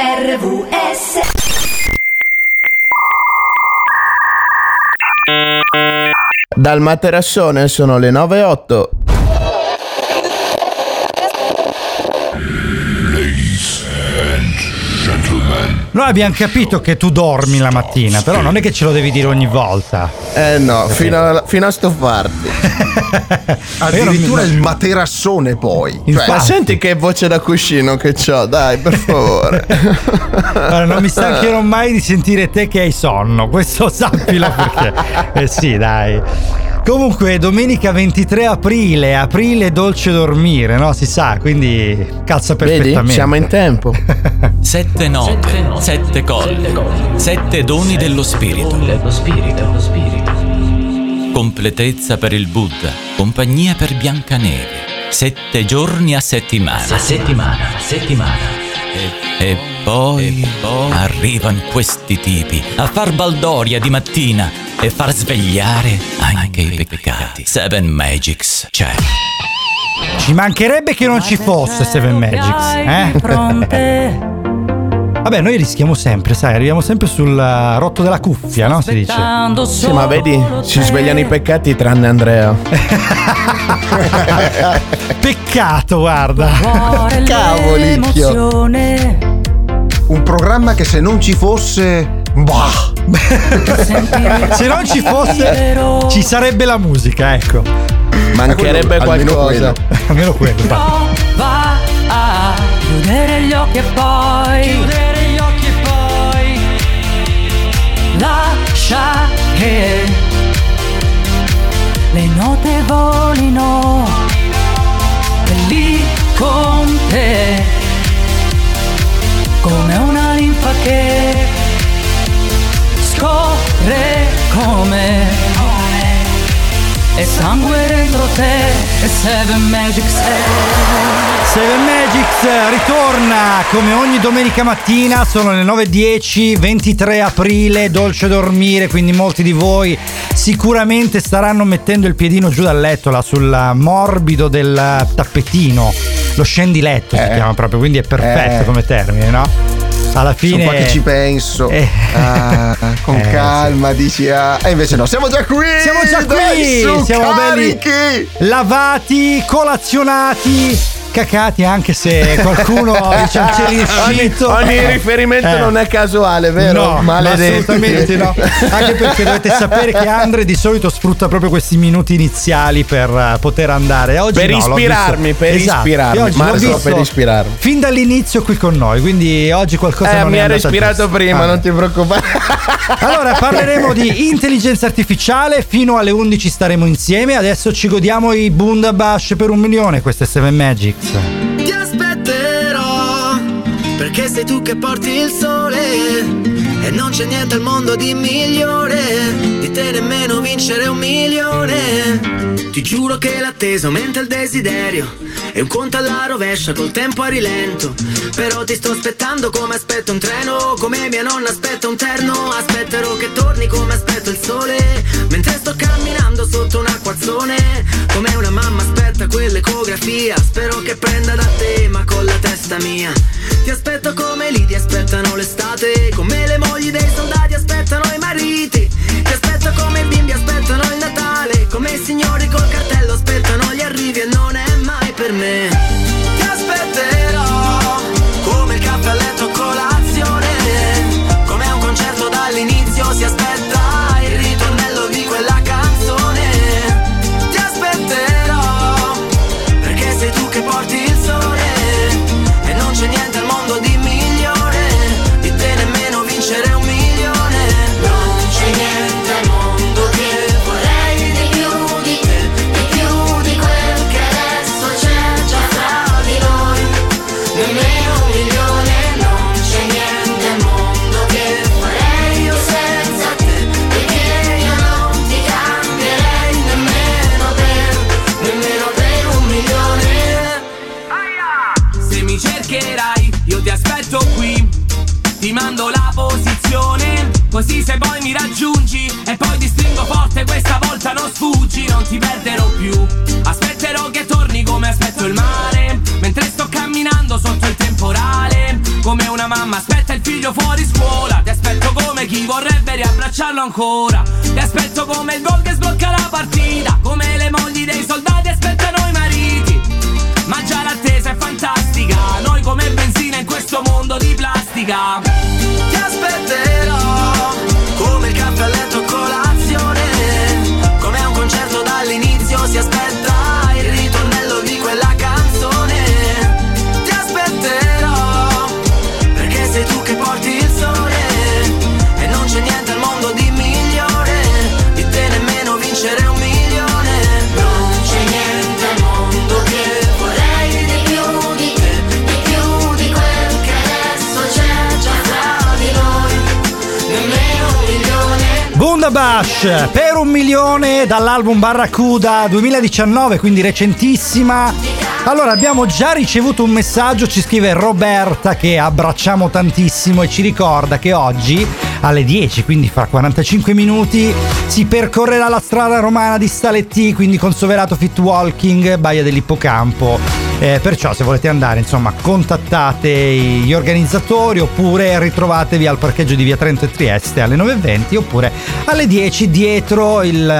RVS Dal materassone sono le 9.08. Noi abbiamo capito che tu dormi la mattina, però non è che ce lo devi dire ogni volta. Eh no, fino a, fino a stuffarti. Addirittura il materassone poi. Cioè, Ma senti che voce da cuscino che ho, dai, per favore. Allora, non mi stancherò mai di sentire te che hai sonno, questo sappilo perché. Eh sì, dai. Comunque, domenica 23 aprile, aprile dolce dormire, no? Si sa, quindi calza Vedi? perfettamente. Siamo in tempo. Sette note, sette colli, sette doni dello spirito. Completezza per il Buddha, compagnia per Biancaneve. Sette giorni a settimana. A settimana, a settimana. E, e poi, arrivano questi tipi a far baldoria di mattina e far svegliare anche i peccati. Seven Magics c'è. Ci mancherebbe che non ci fosse Seven Magics, eh? Vabbè, noi rischiamo sempre, sai, arriviamo sempre sul eh, rotto della cuffia, no? Si dice. Sì, ma vedi, si svegliano i peccati tranne Andrea. Peccato, guarda. Cavolicchio. un programma che se non ci fosse. Bah! Se non ci fosse, ci sarebbe la musica, ecco. Mancherebbe Almeno qualcosa. Almeno quello. va. Chiudere gli occhi e poi chiudere gli occhi e poi lascia che le note volino e lì con te come una linfa che scorre come e sangue dentro te e Seven Magic Seven Magics ritorna come ogni domenica mattina, sono le 9.10, 23 aprile, dolce dormire, quindi molti di voi sicuramente staranno mettendo il piedino giù dal letto, là sul morbido del tappetino, lo scendiletto si Eh. chiama proprio, quindi è perfetto Eh. come termine, no? Alla fine... Un po' che ci penso. Eh. Ah, con Eh, calma, dici. Ah. E invece no, siamo già qui! Siamo già Dai, qui! su, Siamo belli carichi! lavati, colazionati, cacati, anche se qualcuno diciamo, c'è riuscito. Ogni riferimento Eh. non è casuale, vero? No, Maledetti. assolutamente no. Anche perché dovete sapere che Andre di solito sfrutta proprio questi minuti iniziali per eh, poter andare. Oggi Per no, ispirarmi, per Esatto, ispirarmi. oggi visto per ispirarmi. Fin dall'inizio qui con noi, quindi oggi qualcosa Eh, non mi è ispirato giusto. prima, Ah. non ti preoccupare. Allora parleremo di intelligenza artificiale, fino alle 11 staremo insieme, adesso ci godiamo i Bundabash per un milione, questo è Seven Magics. Ti aspetterò perché sei tu che porti il sole e non c'è niente al mondo di migliore di te nemmeno vincere un milione. Ti giuro che l'attesa aumenta il desiderio e un conto alla rovescia col tempo a rilento. Però ti sto aspettando come aspetto un treno, come mia nonna aspetta un terno. Aspetterò che torni come aspetto il sole mentre sto camminando sotto un acquazzone. Come una mamma aspetta quell'ecografia. Spero che prenda da te, ma con la testa mia. Ti aspetto come lì ti aspettano l'estate. Come le mogli dei soldati aspettano i mariti. Ti aspetto come i bimbi aspettano il Natale. Come i signori col cartello aspettano gli arrivi e non è mai per me. Camminando sotto il temporale, come una mamma mamma aspetta il figlio fuori scuola. Ti aspetto come chi vorrebbe riabbracciarlo ancora. Ti aspetto come il gol che sblocca la partita. Come le mogli dei soldati aspettano i mariti. Ma già l'attesa è fantastica. Noi come benzina in questo mondo di plastica. Ti aspetterò Bundabash per un milione dall'album Barracuda 2019, quindi recentissima. Allora, abbiamo già ricevuto un messaggio, ci scrive Roberta che abbracciamo tantissimo e ci ricorda che oggi alle 10, quindi fra 45 minuti, si percorrerà la strada romana di Staletti, quindi Consoverato Fit Walking, Baia dell'Ippocampo. Eh, perciò se volete andare, insomma, contattate gli organizzatori oppure ritrovatevi al parcheggio di Via Trento e Trieste alle 9.20 oppure alle 10 dietro il,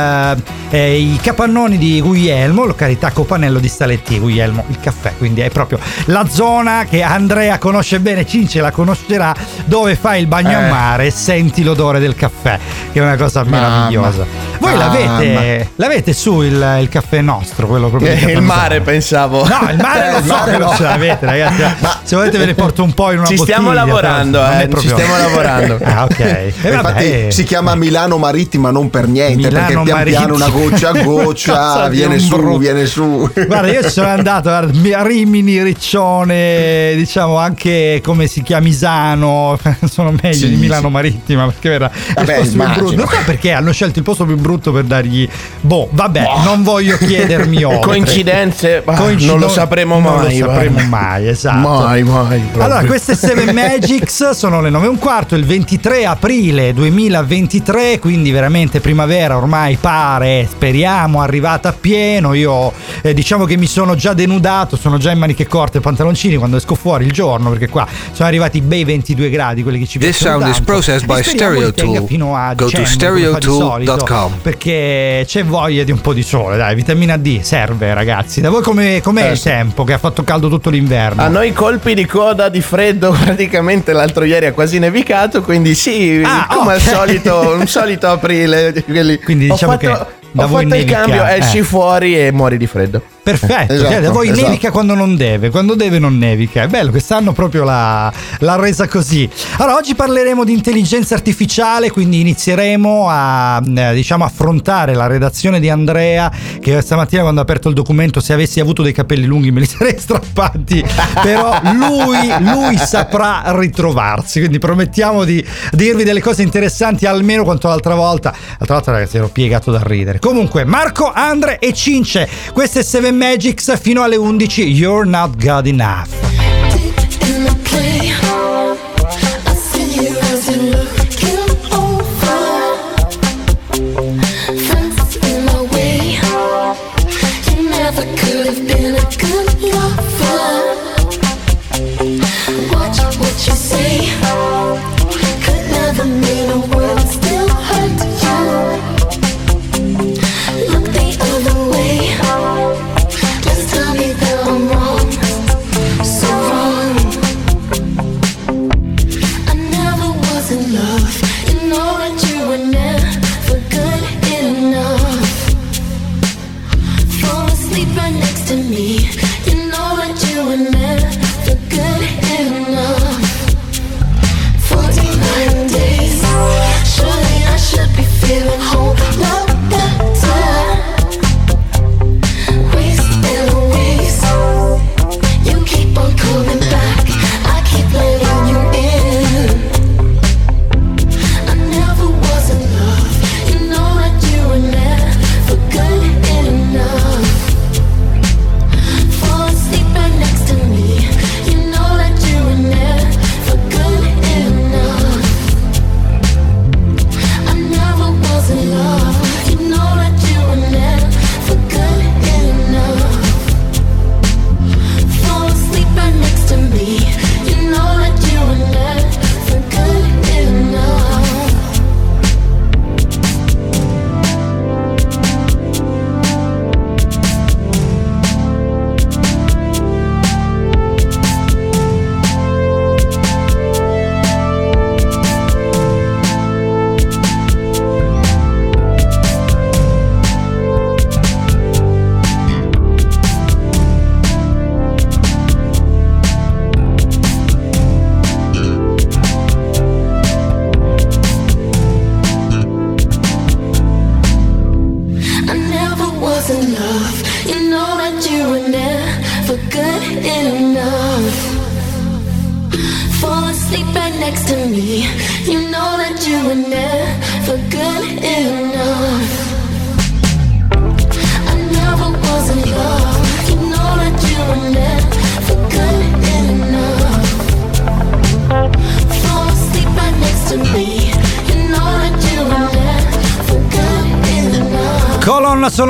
eh, i capannoni di Guglielmo, località Copanello di Staletti, Guglielmo il caffè, quindi è proprio la zona che Andrea conosce bene, Cince la conoscerà, dove fai il bagno a Eh. mare e senti l'odore del caffè, che è una cosa Mamma. meravigliosa. Voi l'avete, l'avete su il, il caffè nostro, quello proprio Eh, il mare pensavo. No, il mare lo Eh, il so mare che non no. ce l'avete, ragazzi. Se volete ve ne porto un po' in una Ci stiamo bottiglia, lavorando, però non eh, è ci proprio- stiamo lavorando. Ah, ok. E vabbè, Infatti eh, si chiama Milano Marittima non per niente, Milano perché pian piano una Marittima. goccia a goccia viene su, brutto. viene su. Guarda, io ci sono andato a Rimini, Riccione, diciamo anche come si chiama Misano, sono meglio Sì, di Milano sì. Marittima perché era il Vabbè, posto più immagino. brutto. Non so perché hanno scelto il posto più brutto per dargli. Boh, vabbè, non voglio chiedermi oltre. Coincidenze, Coincido- non lo sapremo non mai. lo sapremo guarda. mai, esatto. Mai, mai. proprio. Allora, queste 7 Magics sono le 9 e un quarto, il 23 aprile 2023, quindi veramente primavera ormai pare, speriamo, arrivata a pieno. Io eh, diciamo che mi sono già denudato, sono già in maniche corte e pantaloncini quando esco fuori il giorno, perché qua sono arrivati bei 22 gradi, quelli che ci This piacciono sound is tanto. processed E by Stereo Tool. fino a Go to dicembre, di stereotool.com. Perché c'è voglia di un po' di sole, dai, vitamina D serve ragazzi. Da voi come, com'è Eh, il tempo che ha fatto caldo tutto l'inverno? A noi colpi di coda di freddo praticamente l'altro ieri ha quasi nevicato, quindi sì, Ah, come ok. al solito, un solito aprile. quelli- Quindi ho diciamo fatto, che da ho fatto il cambio, esci eh. fuori e muori di freddo. Perfetto, Esatto, cioè, voi esatto. nevica quando non deve, quando deve non nevica. È bello, quest'anno proprio l'ha, l'ha resa così. Allora, oggi parleremo di intelligenza artificiale, quindi inizieremo a eh, diciamo affrontare la redazione di Andrea, che stamattina quando ha aperto il documento, se avessi avuto dei capelli lunghi me li sarei strappati, però lui, lui saprà ritrovarsi, quindi promettiamo di dirvi delle cose interessanti almeno quanto l'altra volta. L'altra volta ragazzi ero piegato da ridere. Comunque, Marco, Andre e Cince, queste 7 Magics fino alle 11, You're Not God Enough.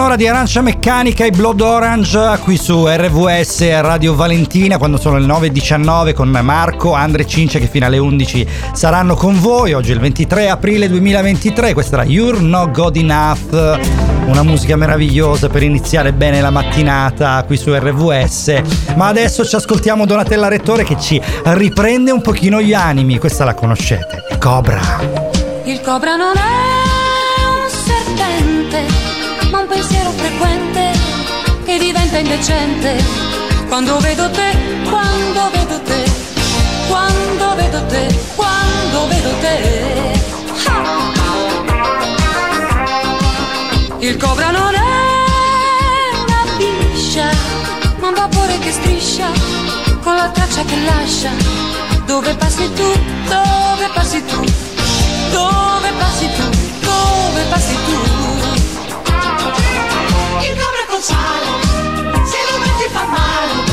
Sonora di Arancia Meccanica e Blood Orange qui su RVS Radio Valentina quando sono le 9.19 con Marco, Andre Cince che fino alle 11 saranno con voi. Oggi è il 23 aprile 2023, questa era You're Not Good Enough, una musica meravigliosa per iniziare bene la mattinata qui su RVS. Ma adesso ci ascoltiamo Donatella Rettore che ci riprende un pochino gli animi, questa la conoscete, Cobra. Il cobra non è che diventa indecente. Quando vedo te, quando vedo te, quando vedo te, quando vedo te. Il cobra non è una biscia, ma un vapore che striscia con la traccia che lascia. Dove passi tu, dove passi tu, dove passi tu, dove passi tu. Col sale, se lo metti fa male.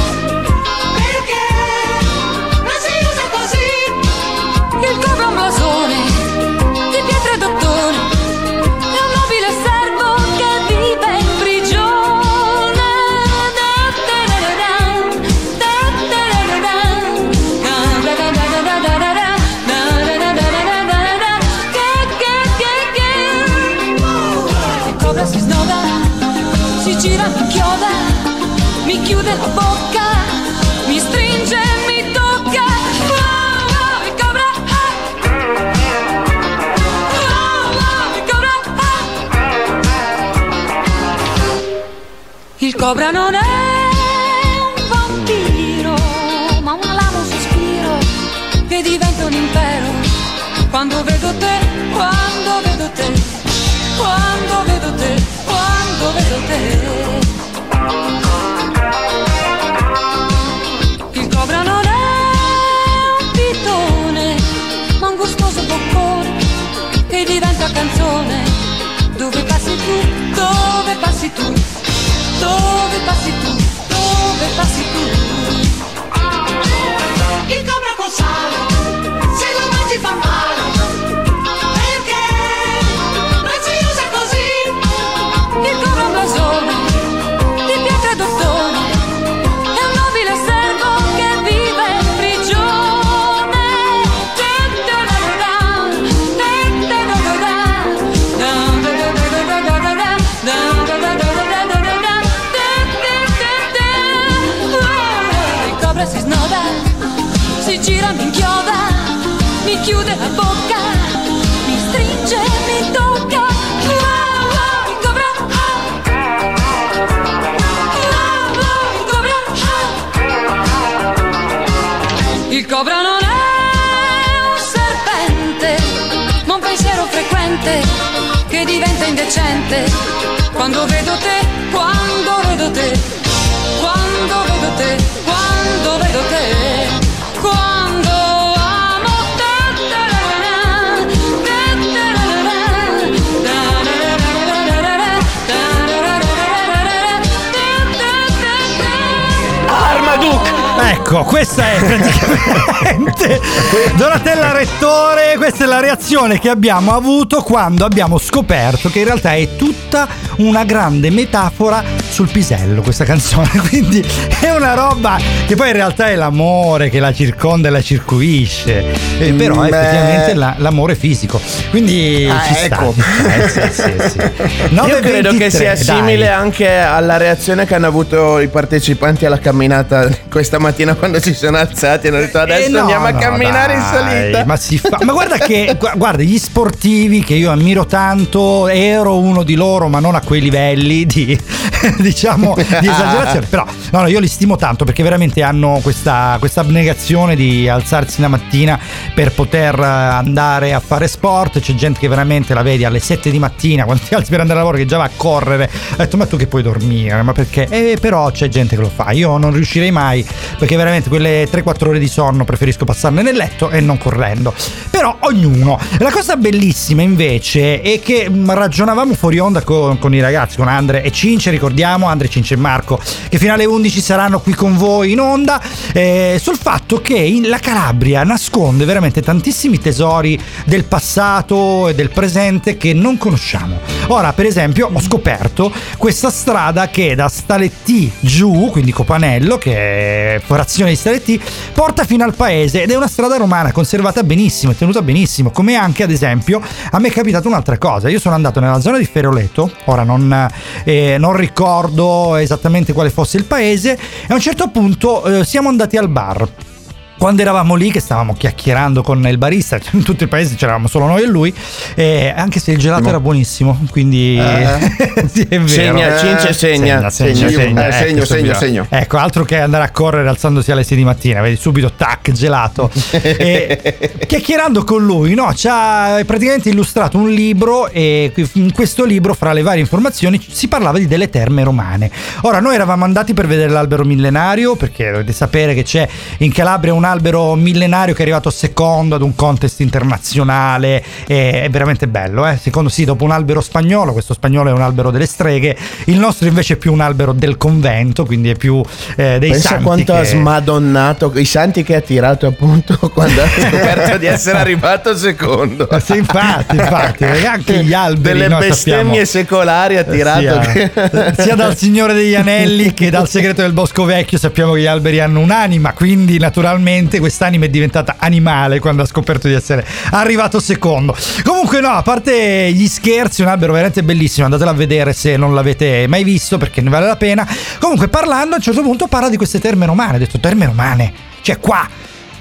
Cobra non è un vampiro, ma un lamo sospiro che diventa un impero. Quando vedo te, diventa Ecco, questa è praticamente Donatella Rettore, questa è la reazione che abbiamo avuto quando abbiamo scoperto che in realtà è tutta una grande metafora sul pisello questa canzone, quindi è una roba che poi in realtà è l'amore che la circonda e la circuisce, eh, però è effettivamente la- l'amore fisico, quindi Ah, ci ecco. sta, eh, sì, sì, sì. Io credo 9:23, che sia simile dai. anche alla reazione che hanno avuto i partecipanti alla camminata questa mattina quando si sono alzati hanno detto adesso Eh, no, andiamo a no, camminare in dai, salita. Ma si fa. Ma guarda che gu- guarda, gli sportivi che io ammiro tanto, ero uno di loro, ma non a quei livelli di diciamo di esagerazione. Però no, no, io li stimo tanto perché veramente hanno questa, questa abnegazione di alzarsi la mattina per poter eh, andare a fare sport. C'è gente che veramente la vedi alle 7 di mattina quando ti alzi per andare a lavoro che già va a correre. Ho detto, ma tu che puoi dormire? Ma perché? Eh, però c'è gente che lo fa. Io non riuscirei mai perché veramente quelle 3-4 ore di sonno preferisco passarne nel letto e non correndo. Però ognuno. La cosa bellissima invece è che mh, ragionavamo fuori onda con, con i ragazzi, con Andre e Cince, ricordiamo Andre, Cince e Marco, che fino alle 11 saranno qui con voi in onda, eh, sul fatto che la Calabria nasconde veramente tantissimi tesori del passato e del presente che non conosciamo. Ora, per esempio, ho scoperto questa strada che da Staletti giù, quindi Copanello, che è frazione di Staletti, porta fino al paese ed è una strada romana conservata benissimo, è tenuta benissimo, come anche ad esempio a me è capitata un'altra cosa, io sono andato nella zona di Feroleto, ora non, eh, non ricordo esattamente quale fosse il paese, e a un certo punto eh, siamo andati al bar. Quando eravamo lì, che stavamo chiacchierando con il barista, in tutto il paese c'eravamo solo noi e lui, eh, anche se il gelato era buonissimo, quindi sì, è vero. Segna, Cince segna. Segna, segna, Segno, segna, eh, segno, ecco, segno, segno. Ecco, altro che andare a correre alzandosi alle 6 di mattina, vedi subito tac, gelato. E, chiacchierando con lui, no, ci ha praticamente illustrato un libro e in questo libro, fra le varie informazioni, si parlava di delle terme romane. Ora, noi eravamo andati per vedere l'albero millenario, perché dovete sapere che c'è in Calabria un albero millenario che è arrivato secondo ad un contest internazionale, e è veramente bello, eh? Secondo sì, dopo un albero spagnolo, questo spagnolo è un albero delle streghe, il nostro invece è più un albero del convento, quindi è più eh, dei Pensa santi quanto che- ha smadonnato i santi che ha tirato appunto quando ha scoperto di essere arrivato secondo. Sì, infatti, infatti, perché anche gli alberi Delle bestemmie sappiamo- secolari ha tirato. sia, sia dal Signore degli Anelli che dal segreto del Bosco Vecchio sappiamo che gli alberi hanno un'anima, quindi naturalmente quest'anima è diventata animale quando ha scoperto di essere arrivato secondo. Comunque no, a parte gli scherzi, un albero veramente bellissimo, andatelo a vedere se non l'avete mai visto perché ne vale la pena. Comunque parlando a un certo punto parla di queste terme romane, ha detto terme romane, cioè qua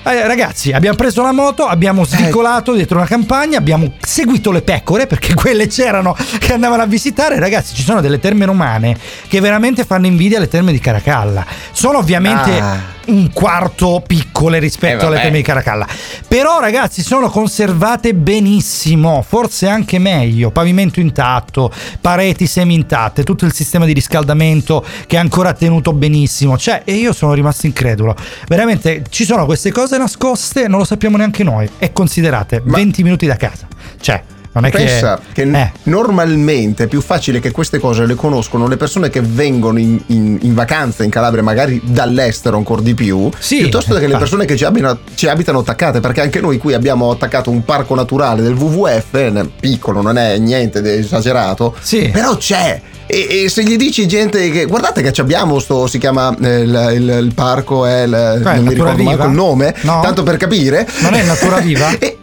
eh, ragazzi, abbiamo preso la moto, abbiamo svicolato dietro una campagna, abbiamo seguito le pecore perché quelle c'erano che andavano a visitare. Ragazzi, ci sono delle terme romane che veramente fanno invidia alle terme di Caracalla. Sono ovviamente Ah. Un quarto piccole rispetto Eh, alle terme di Caracalla. Però, ragazzi, sono conservate benissimo, forse anche meglio. Pavimento intatto, pareti semi intatte, tutto il sistema di riscaldamento che è ancora tenuto benissimo. Cioè, e io sono rimasto incredulo. Veramente ci sono queste cose nascoste, non lo sappiamo neanche noi. E considerate 20 minuti da casa. Cioè, non è Pensa che, che. eh. normalmente è più facile che queste cose le conoscono le persone che vengono in, in- in vacanza in Calabria, magari dall'estero ancora di più, Sì, piuttosto che le persone che ci abitano, ci abitano attaccate, perché anche noi qui abbiamo attaccato un parco naturale del WWF, eh, piccolo, non è niente di esagerato, Sì. però c'è. E, e se gli dici gente che guardate che ci abbiamo sto si chiama eh, il, il- il parco è il, non mi ricordo Viva? il nome No? tanto per capire Non è Natura Viva? E-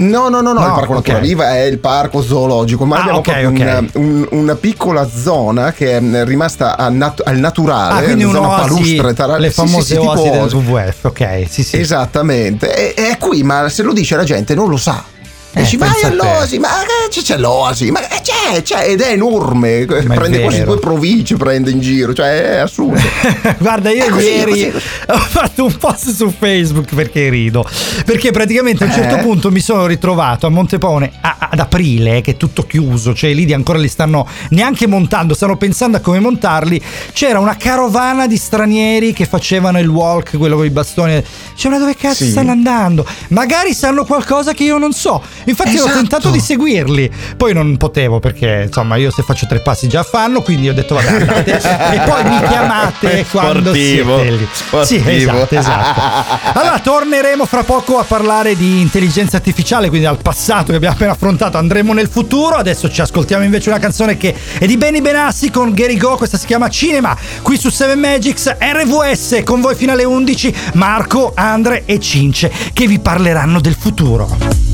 No, no, no, no, No, il parco ok. Natura è il parco zoologico, ma Ah, abbiamo ok, proprio ok. Una, un- una piccola zona che è rimasta nat- al naturale, Ah, quindi una zona palustre, tra- le sì, sì, famose sì, tipo oasi del oasi. WWF, ok, sì, sì. Esattamente, e è qui, ma se lo dice la gente non lo sa. Eh, Dici, vai pensa a te. all'oasi, ma che c'è, c'è l'oasi, ma eh, c'è, c'è, ed è enorme, prende quasi vero. due province, prende in giro, cioè è assurdo. Guarda, io È così, ieri è così. ho fatto un post su Facebook perché rido. Perché praticamente a un certo Eh? punto mi sono ritrovato a Montepone a- ad aprile, che è tutto chiuso, cioè i lidi ancora li stanno neanche montando, stanno pensando a come montarli. C'era una carovana di stranieri che facevano il walk, quello con i bastoni. Cioè, ma dove cazzo Sì. stanno andando? Magari sanno qualcosa che io non so. Infatti, ho Esatto. tentato di seguirli. Poi non potevo perché, insomma, io se faccio tre passi già fanno. Quindi ho detto, vabbè, andate. e poi mi chiamate quando Sportivo. siete lì. Sì, Sportivo. esatto, esatto. Allora, torneremo fra poco a parlare di intelligenza artificiale, quindi al passato che abbiamo appena affrontato, andremo nel futuro. Adesso ci ascoltiamo invece una canzone che è di Benny Benassi con Gary Go, questa si chiama Cinema, qui su 7 Magics RVS con voi fino alle 11, Marco, Andre e Cince che vi parleranno del futuro.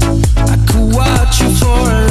Could watch you for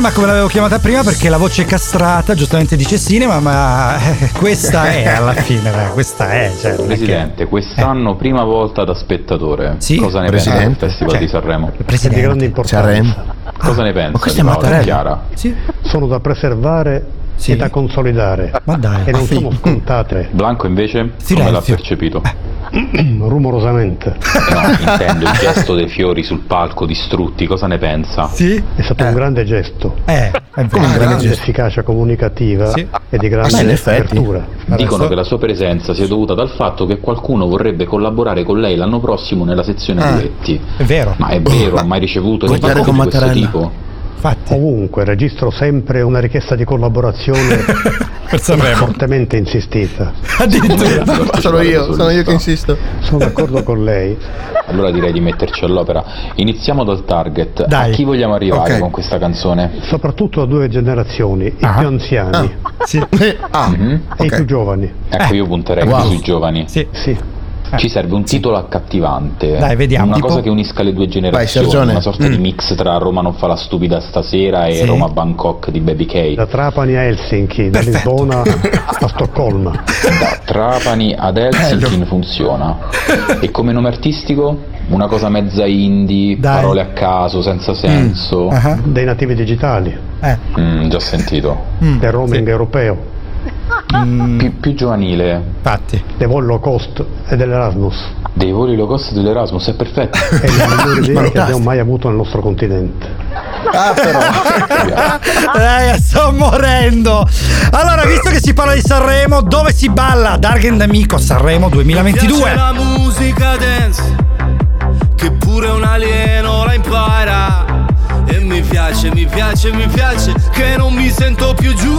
cinema come l'avevo chiamata prima perché la voce castrata giustamente dice cinema ma eh, questa è alla fine questa è cioè, non è che- Presidente, quest'anno prima volta da spettatore. Sì. Cosa ne pensa del Presidente? Festival Cioè, di Sanremo? Presidente. di grande importanza. Sanremo. Cosa ne pensa questo di è Paola Mattarella. Chiara? Sì. Sono da preservare Sì. e da consolidare. Ma dai. E non sono scontate Blanco invece Silenzio. come l'ha percepito? rumorosamente. No, intendo il gesto dei fiori sul palco distrutti, cosa ne pensa? Sì. È stato un grande gesto. Eh, è vero. grande Grande gesto. efficacia comunicativa Sì. e di Ah, grande beh, apertura. Dicono che la sua presenza sia dovuta dal fatto che qualcuno vorrebbe collaborare con lei l'anno prossimo nella sezione Ah. duetti. È vero. Ma è vero, ha mai ricevuto con questo tipo? Infatti. Ovunque registro sempre una richiesta di collaborazione Per Sanremo. fortemente insistita. Addirittura. Sono io, sono io che insisto. Sono d'accordo con lei. Allora direi di metterci all'opera. Iniziamo dal target. Dai. A chi vogliamo arrivare Ok. con questa canzone? Soprattutto a due generazioni, i Ah. più anziani Sì. Ah, Mhm. e i più giovani. Ecco, io punterei Wow. più sui giovani. Sì. Sì. Ci serve un titolo accattivante. Dai, vediamo. Una Tipo? cosa che unisca le due generazioni. Sergione. una sorta di Mm. mix tra Roma non fa la stupida stasera e Sì. Roma Bangkok di Baby K. Da Trapani a Helsinki, da. Lisbona a Stoccolma. Da Trapani ad Helsinki funziona. E come nome artistico? Una cosa mezza indie, Dai. parole a caso, senza senso. Ah, Dei nativi digitali, eh. Mm, già sentito. Mm, del roaming europeo, mm, Pi- più giovanile. infatti. dei voli low cost e dell'Erasmus. Dei voli low cost dell'Erasmus, è perfetto. È la migliore idea che abbiamo mai avuto nel nostro continente. Ah, però. Eh, sto morendo. Allora, visto che si parla di Sanremo, dove si balla? Dargen D'Amico Sanremo Piace 2022. la musica dance Che pure un alieno la impara E mi piace, mi piace, mi piace Che non mi sento più giù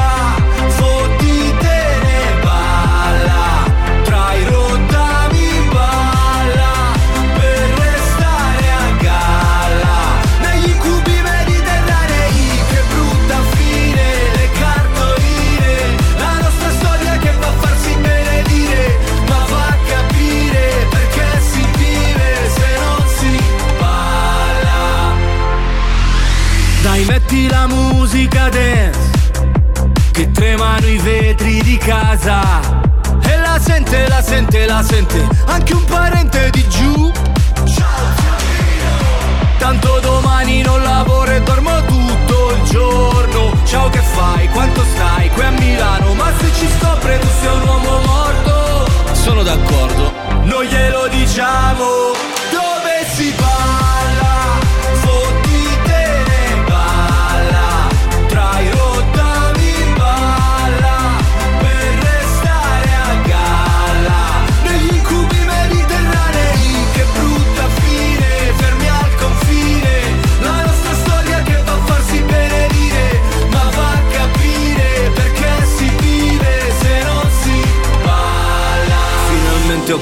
Musica dance Che tremano i vetri di casa. E la sente, la sente, la sente Anche un parente di giù. Tanto domani non lavoro e dormo tutto il giorno. Ciao che fai? Quanto stai? Qui a Milano Ma se ci scopre tu sei un uomo morto. Sono d'accordo. Non glielo diciamo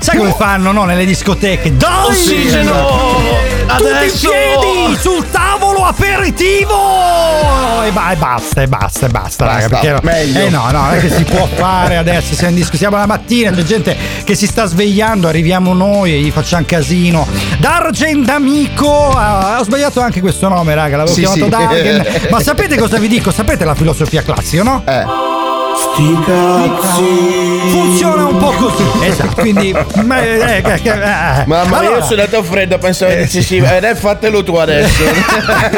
Sai come fanno, no? Nelle discoteche. Dai! Ossigeno! Tutti in Adesso! piedi! Sul tavolo aperitivo! E, ba- e basta, e basta, e basta, raga. Basta, Perché meglio. Eh no, no, non è che si può fare adesso. Siamo, in disco- siamo la mattina, c'è gente che si sta svegliando, arriviamo noi e gli facciamo casino. Dargen d'amico. ah, ho sbagliato anche questo nome, raga. L'avevo Sì, chiamato sì. Dargen. Ma sapete cosa vi dico? Sapete la filosofia classica, no? Eh. Sti cazzi! Funziona un po' così. Esatto, quindi. ma- eh, eh, eh, eh. Mamma mia, Allora- io sono andato freddo, pensavo Eh, dicessi, è fatelo tu adesso.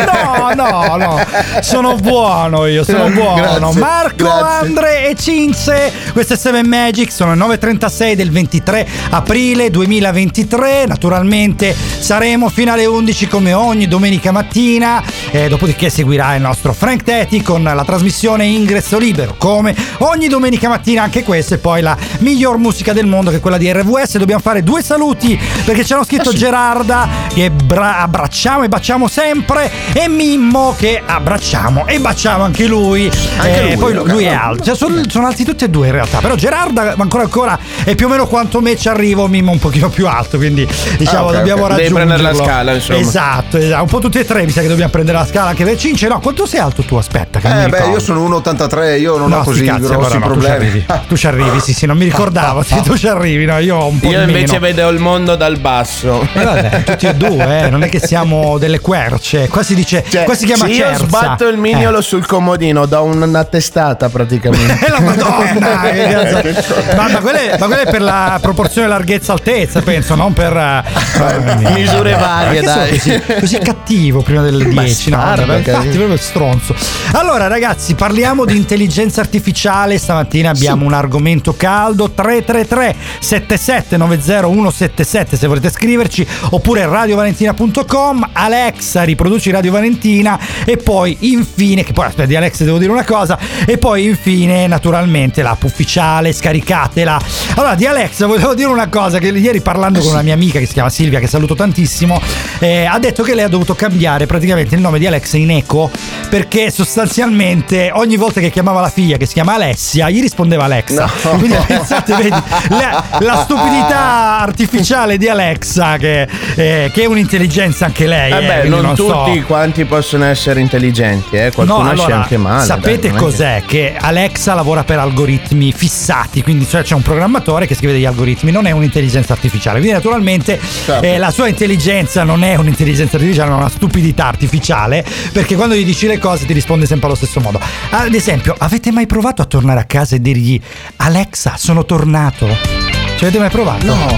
No, no, no, sono buono io, sono buono. Grazie, Marco, grazie. Andre e Cinze, queste è 7 Magic, sono le 9.36 del 23 aprile 2023. Naturalmente saremo fino alle 11 come ogni domenica mattina. Eh, dopodiché seguirà il nostro Frank Tetti con la trasmissione Ingresso Libero. Come ogni domenica mattina, anche questa, e poi la miglior musica del mondo che è quella di RVS. Dobbiamo fare due saluti perché ci hanno scritto Gerarda che bra- abbracciamo e baciamo sempre e Mimmo che abbracciamo e baciamo anche lui. Anche Eh, lui, poi ok. lui è alto, cioè, sono, sono alti tutti e due in realtà, però Gerarda ancora ancora è più o meno quanto me ci arrivo, Mimmo un pochino più alto, quindi diciamo Ah, ok, dobbiamo ok. Devi raggiungerlo. prendere la scala, insomma. Esatto, esatto, un po' tutti e tre mi sa che dobbiamo prendere la scala anche per Cince. No, quanto sei alto tu? Aspetta, Eh, beh, ricordo. io sono 1,83, io non No, ho così cazzi, grossi no, Tu ci problemi. arrivi, tu ci arrivi, sì, sì, non mi ricordavo. Sì, tu ci arrivi, no, io ho un po' Io invece meno. vedo il mondo dal basso. Eh, vabbè, tutti e due, eh, non è che siamo delle querce. Qua si dice, Cioè, qua si chiama se io cerza. sbatto il mignolo sul comodino, do una testata praticamente. Eh, la madonna! che cazzo. ma, ma quella è, ma quella è per la proporzione larghezza-altezza, penso, non per. eh, Misure varie, dai. Così, così cattivo prima delle 10, no? Infatti, proprio stronzo. Allora, ragazzi, parliamo di intelligenza artificiale. Stamattina abbiamo un argomento caldo: 333 7790 177 se volete scriverci, oppure radiovalentina.com. Alexa, riproduci Radio Valentina. E poi, infine, che poi aspetta, di Alexa devo dire una cosa. E poi, infine, naturalmente, l'app ufficiale, scaricatela. Allora, di Alexa volevo dire una cosa: che ieri parlando con una mia amica che si chiama Silvia, che saluto tantissimo, eh, ha detto che lei ha dovuto cambiare praticamente il nome di Alexa in Eco perché sostanzialmente ogni volta che chiamava la figlia che si chiama Alessia gli rispondeva Alexa. No. Quindi pensate, vedi, la, la stupidità artificiale di Alexa che, eh, che è un'intelligenza anche lei. eh, Vabbè, quindi non, so. tutti quanti possono essere intelligenti, eh? qualcuno No, allora, anche male. Sapete dai, non cos'è? Che... Alexa lavora per algoritmi fissati, quindi cioè, c'è un programmatore che scrive degli algoritmi, non è un'intelligenza artificiale. Quindi naturalmente Certo. eh, la sua intelligenza non è un'intelligenza artificiale, ma una stupidità artificiale, perché quando gli dici le cose ti risponde sempre allo stesso modo. Ad esempio, avete mai provato a tornare a casa e dirgli Alexa, sono tornato? Ci avete mai provato? No.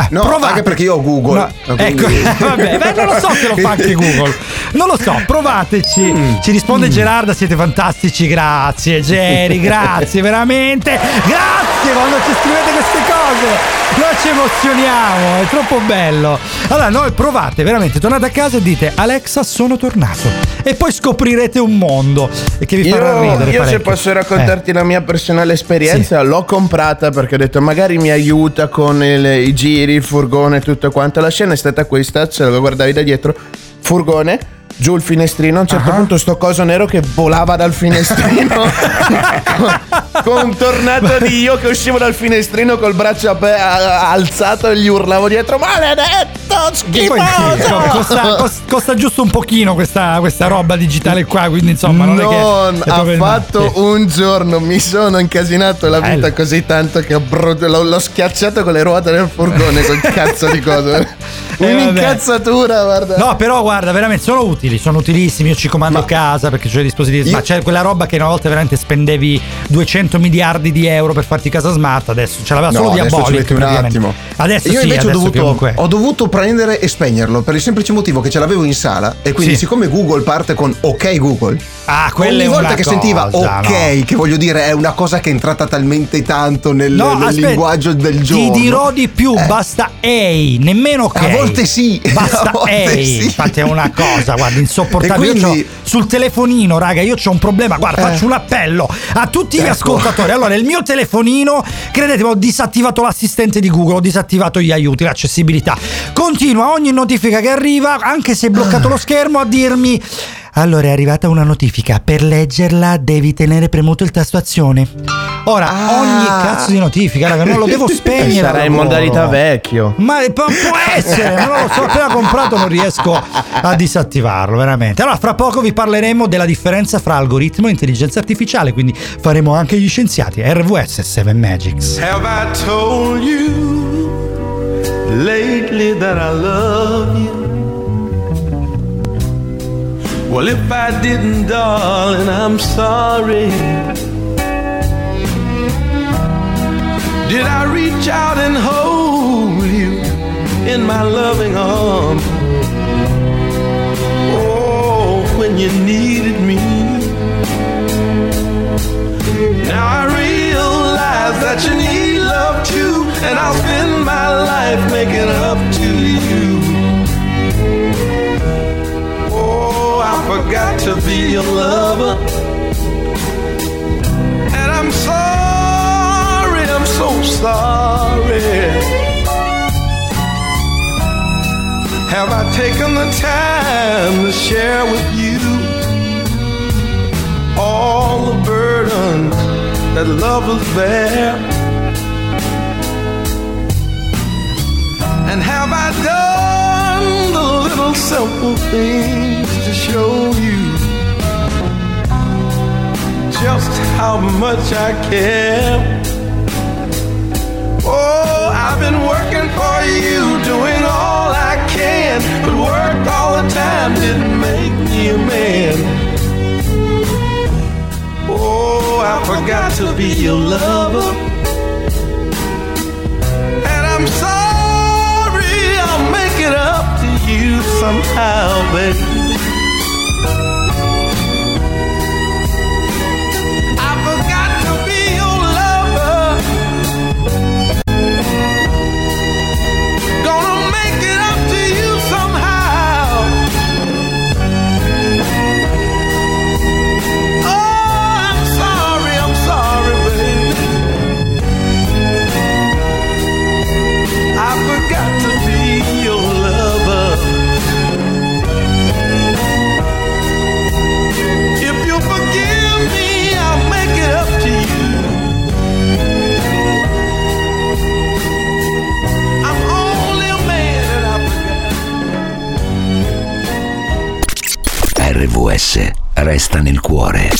Eh, No, provate. anche perché io ho Google. No, quindi- Ecco, vabbè, beh, non lo so se lo fa anche Google. Non lo so, provateci. Mm. Ci risponde Gerarda, siete fantastici, grazie Geri, grazie veramente. Grazie quando ci scrivete queste cose. Noi ci emozioniamo, è troppo bello. Allora, noi provate, veramente, tornate a casa e dite Alexa, sono tornato. E poi scoprirete un mondo che vi farà Io, ridere. io se parecchio. posso raccontarti la mia personale esperienza, l'ho comprata perché ho detto magari mi aiuta con il- i giri, il furgone tutto quanto. La scena è stata questa, se lo guardavi da dietro, furgone, giù il finestrino, a un certo punto sto coso nero che volava dal finestrino. con, con un tornato di io che uscivo dal finestrino col braccio alzato e gli urlavo dietro, maledetto, Che schifoso! costa, cos- costa giusto un pochino questa, questa roba digitale qua, quindi insomma non, è Non, che... è ha proprio il fatto male. un giorno, mi sono incasinato la vita Bello. così tanto che bro- l'ho, l'ho schiacciato con le ruote del furgone, quel cazzo di cosa. vabbè. Un'incazzatura, guarda. No, però guarda, veramente sono utili, sono utilissimi. Io ci comando a casa perché c'ho i dispositivi. Ma c'è quella roba che una volta veramente spendevi 200 miliardi di euro per farti casa smart. Adesso ce l'aveva No, solo Diabolic. un attimo. Adesso Io sì, invece ho dovuto, comunque- ho dovuto prendere e spegnerlo per il semplice motivo che ce l'avevo in sala e quindi Sì. siccome Google parte con ok Google. Ah, quella ogni volta che sentiva cosa, ok, no. che voglio dire è una cosa che è entrata talmente tanto nel, No, nel aspetta, linguaggio del giorno. Ti dirò di più, basta EI, nemmeno ok. A volte sì, Basta a volte EI. sì. Infatti è una cosa, guarda, insopportabile. Quindi- sul telefonino, raga, io ho un problema. Guarda, Eh. faccio un appello a tutti gli Ecco. ascoltatori. Allora, il mio telefonino, credetemi, ho disattivato l'assistente di Google, ho disattivato gli aiuti, l'accessibilità. Continua ogni notifica che arriva, anche se è bloccato lo schermo, a dirmi. Allora è arrivata una notifica, per leggerla devi tenere premuto il tasto azione. Ora, ogni cazzo di notifica, raga, non lo devo spegnere. Sarà in modalità vecchio. Ma può, può essere, ma non lo so, appena comprato non riesco a disattivarlo, veramente. Allora, fra poco vi parleremo della differenza fra algoritmo e intelligenza artificiale, quindi faremo anche gli scienziati. RVS 7 Magics. Have I told you lately that I love you? Well, if I didn't, darling, I'm sorry. Did I reach out and hold you in my loving arms? Oh, when you needed me. Now I realize that you need love too, and I'll spend my life making up to you. Forgot to be your lover. And I'm sorry, I'm so sorry. Have I taken the time to share with you all the burdens that love lovers bear? And have I done the little simple things to show you just how much I care? Oh, I've been working for you, doing all I can, but work all the time didn't make me a man. Oh, I forgot to be your lover. And I'm sorry, I'll make it up to you somehow, baby. RVS resta nel cuore.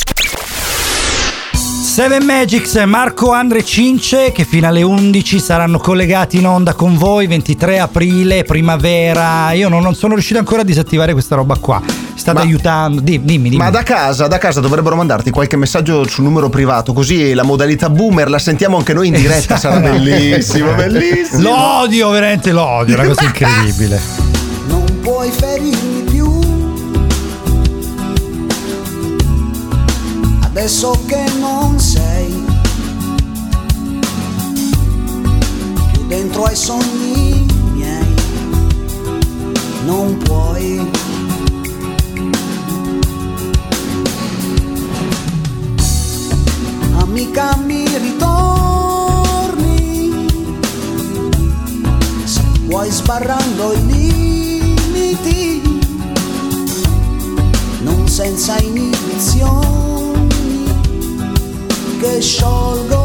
7 Magics, Marco Andre Cince che fino alle 11 saranno collegati in onda con voi 23 aprile, primavera. Io non, non sono riuscito ancora a disattivare questa roba qua. State Ma- aiutando. Di- dimmi, dimmi. Ma da casa, da casa dovrebbero mandarti qualche messaggio sul numero privato, così la modalità boomer la sentiamo anche noi in diretta, sarà bellissimo, bellissimo. L'odio, veramente l'odio, è una cosa incredibile. non puoi ferirmi Adesso che non sei. Più dentro ai sogni miei, non puoi. Amica mi ritorni. Se vuoi sbarrando i limiti, non senza inibizioni che sciolgo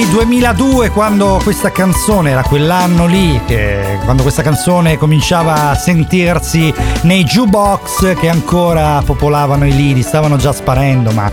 Riflessi 2002 quando questa canzone era quell'anno lì che quando questa canzone cominciava a sentirsi nei jukebox che ancora popolavano i lidi stavano già sparendo ma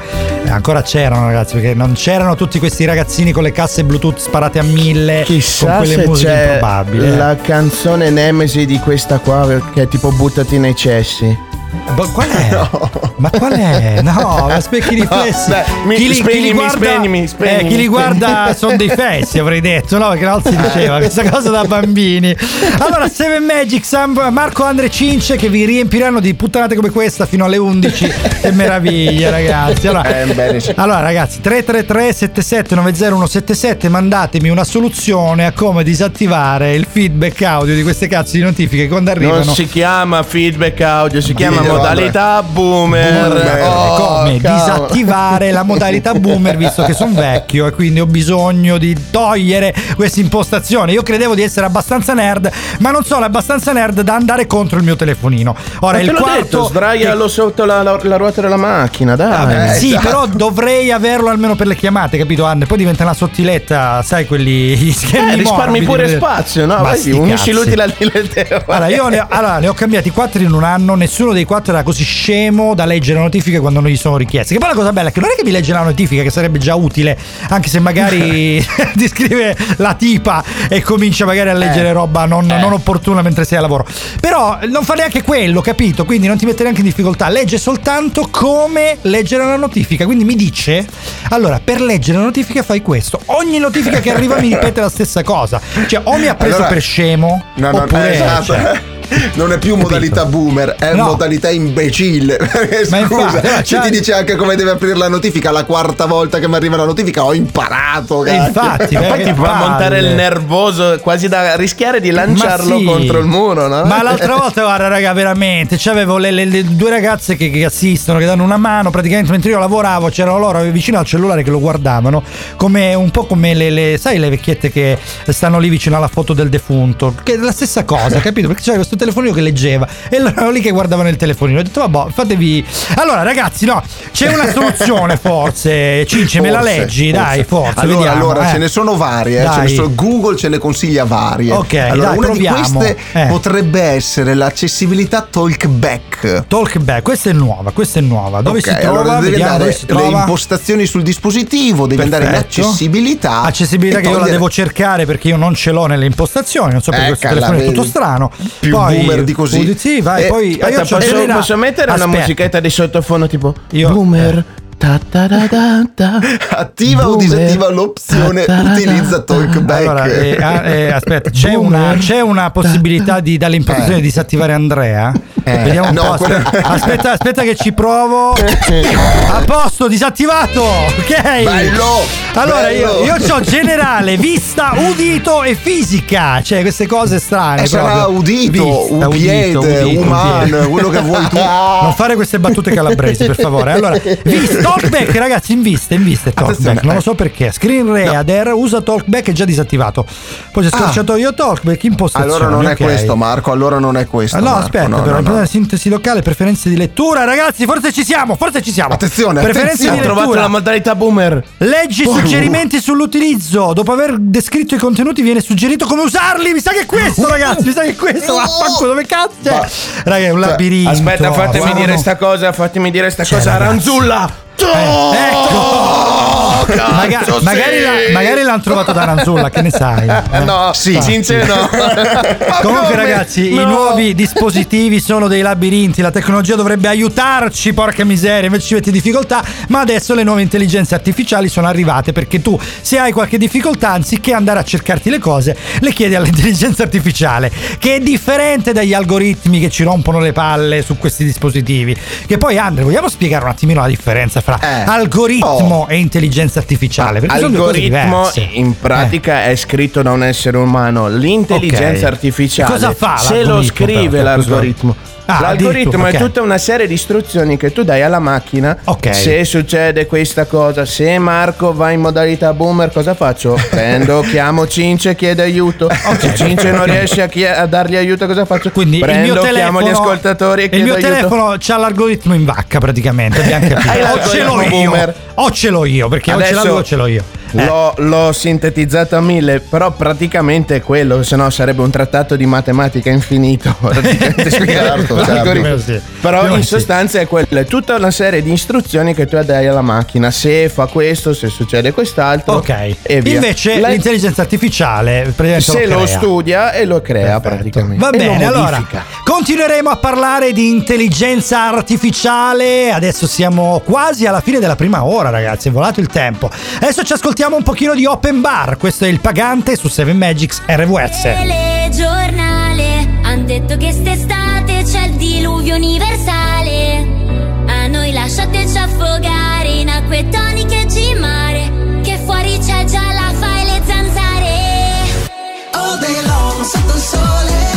ancora c'erano ragazzi perché non c'erano tutti questi ragazzini con le casse bluetooth sparate a mille con Chissà quelle se musiche improbabili eh. la canzone Nemesi di questa qua che è tipo buttati nei cessi. Ma qual è? Ma qual è? No, ma specchi riflessi. dai, mi- chi li, chi li spegnimi, guarda, spegnimi, spegnimi. eh, chi li guarda sono dei fessi, avrei detto, no? Perché si diceva questa cosa da bambini. Allora, Seven Magic, Sam, Marco Andre Cince che vi riempiranno di puttanate come questa fino alle 11. che meraviglia, ragazzi. Allora, Eh, allora, ragazzi, 333 77 90177 mandatemi una soluzione a come disattivare il feedback audio di queste cazzo di notifiche quando arrivano. Non si chiama feedback audio, si chiama Diglielo, modalità boomer. Boomer. Oh, come cavolo. disattivare la modalità boomer visto che sono vecchio e quindi ho bisogno di togliere questa impostazione. Io credevo di essere abbastanza nerd, ma non sono abbastanza nerd da andare contro il mio telefonino. Ora Ma il quarto detto, sdraialo sotto la, la- la ruota della macchina, dai. Vabbè, sì, esatto. però dovrei averlo almeno per le chiamate, capito? Anne? Poi diventa una sottiletta, sai, quelli gli schermi Eh, risparmi morbidi. pure spazio, no? Vai, unisci l'utile al dilettevole. Allora, io ne, allora, ne ho cambiati quattro in un anno, nessuno dei quattro era così scemo da leggere notifiche quando non gli sono richieste. Che poi la cosa bella è che non è che vi legge la notifica, che sarebbe già utile, anche se magari ti scrive la tipa e comincia magari a leggere roba non, non opportuna mentre sei a lavoro. Però non fa neanche quello, capito? Quindi non ti mette neanche in difficoltà, legge soltanto come leggere la notifica. Quindi mi dice, allora, per leggere la notifica fai questo. Ogni notifica che arriva mi ripete la stessa cosa. Cioè, o mi ha preso Allora- per scemo, No, no, oppure... esatto. cioè, Non è più modalità boomer, è No. modalità imbecille. Ma Scusa, infatti, ci ti dice anche come deve aprire la notifica. La quarta volta che mi arriva la notifica ho imparato. E cacchio. infatti, E poi ti fa montare il nervoso quasi da rischiare di lanciarlo sì. contro il muro, no? Ma l'altra volta, guarda, raga, veramente. C'avevo le, le- le due ragazze che, che assistono, che danno una mano. Praticamente mentre io lavoravo, c'erano loro vicino al cellulare che lo guardavano. Come un po' come le, le- sai, le vecchiette che stanno lì vicino alla foto del defunto. Che è la stessa cosa, capito? Perché c'era questo telefonino che leggeva e loro erano lì che guardavano il telefonino. Ho detto, vabbè, fatevi. Allora, ragazzi, no, c'è una soluzione, forse. Cince, me la Forse, leggi, dai, forse. Allora, vediamo, allora eh. ce ne sono varie. eh, ce ne sono- Google ce ne consiglia varie. Ok, allora, dai, una proviamo. di queste Eh. potrebbe essere l'accessibilità talkback. Talkback, questa è nuova, questa è nuova. Dove Ok, si trova? allora devi Vediamo andare le impostazioni sul dispositivo, devi andare in Perfetto. accessibilità. Accessibilità che io la togliere- devo cercare perché io non ce l'ho nelle impostazioni, non so perché questo Eccola, telefono è tutto strano. Più poi, boomer di così. Sì, vai, Eh, poi Aspetta, posso, posso mettere una Aspetta. musichetta di sottofondo tipo Io- Boomer, Ta ta da da da. Attiva o Boomer. disattiva l'opzione Ta ta da utilizza talkback. Allora, eh, ah, eh, aspetta, c'è una, c'è una possibilità di dalle impostazioni di disattivare Andrea? Eh, Vediamo un no, po'. quello- Aspetta, aspetta, aspetta che ci provo. A posto, disattivato. Ok. Bello, Allora, bello. io, io ho generale, vista, udito e fisica. Cioè, queste cose strane. Eh, sarà udito, Vista, upiede, udito, umano, upiede. quello che vuoi tu. Non fare queste battute calabresi, per favore. Allora, vista, talkback, ragazzi, in vista, in vista è talkback. Non lo eh. so perché. Screen Reader usa talkback è già disattivato. Poi c'è Ah. scorciatoio talkback, impostazioni. Allora non è ok. questo, Marco. Allora non è questo. Ah, no, Marco, aspetta, no, però no, no. sintesi locale, preferenze di lettura. Ragazzi, forse ci siamo, forse ci siamo. Attenzione, preferenze attenzione. di Ho trovato lettura. la modalità boomer. Leggi Oh. suggerimenti sull'utilizzo. Dopo aver descritto i contenuti, viene suggerito come usarli. Mi sa che è questo, ragazzi. Mi sa che è questo. Vaffanculo, dove cazzo? c'è? Raga, è un labirinto. Aspetta, fatemi dire no. sta cosa, fatemi dire sta Cioè, cosa. ragazzi. Ranzulla! Eh, ecco. cazzo, Maga- sì. magari, la- magari l'hanno trovato da Ranzulla, che ne sai? Eh? No, Sì. Cince no. Comunque, ragazzi, i No. nuovi dispositivi sono dei labirinti. La tecnologia dovrebbe aiutarci, porca miseria, invece ci metti difficoltà. Ma adesso le nuove intelligenze artificiali sono arrivate perché tu, se hai qualche difficoltà, anziché andare a cercarti le cose, le chiedi all'intelligenza artificiale, che è differente dagli algoritmi che ci rompono le palle su questi dispositivi. Che poi, Andre, vogliamo spiegare un attimino la differenza fra Eh. algoritmo e intelligenza artificiale? Perché Algoritmo. Eh. in pratica è scritto da un essere umano. L'intelligenza Ok. artificiale, cosa fa se lo scrive però? l'algoritmo. Ah, L'algoritmo addirittura, è tutta una serie di istruzioni che tu dai alla macchina. Ok. Se succede questa cosa, se Marco va in modalità boomer, cosa faccio? Prendo, chiamo Cince, chiedo aiuto. Se Cince non riesce a, chie- a dargli aiuto, cosa faccio? Quindi Prendo, il mio chiamo telefono, gli ascoltatori e il chiedo mio aiuto. telefono c'ha l'algoritmo in vacca praticamente. o ce l'ho l'algoritmo io, boomer. o ce l'ho io, perché o ce l'ho io o ce l'ho io. Eh. L'ho, l'ho sintetizzato a mille, però praticamente è quello, se no sarebbe un trattato di matematica infinito. Certo, certo. Però in sostanza è quello, è tutta una serie di istruzioni che tu dai alla macchina, se fa questo, se succede quest'altro. Ok. E via. Invece La- l'intelligenza artificiale se lo, crea. studia e lo crea praticamente. Va lo bene, allora continueremo a parlare di intelligenza artificiale. Adesso siamo quasi alla fine della prima ora, ragazzi. È volato il tempo. Adesso ci ascoltiamo un pochino di Open Bar. Questo è il pagante su 7 Magics RWS. Telegiornale Han detto che st'estate c'è il diluvio universale A noi lasciateci affogare in acque toniche e G mare Che fuori c'è già la fa e le zanzare All day long sotto il sole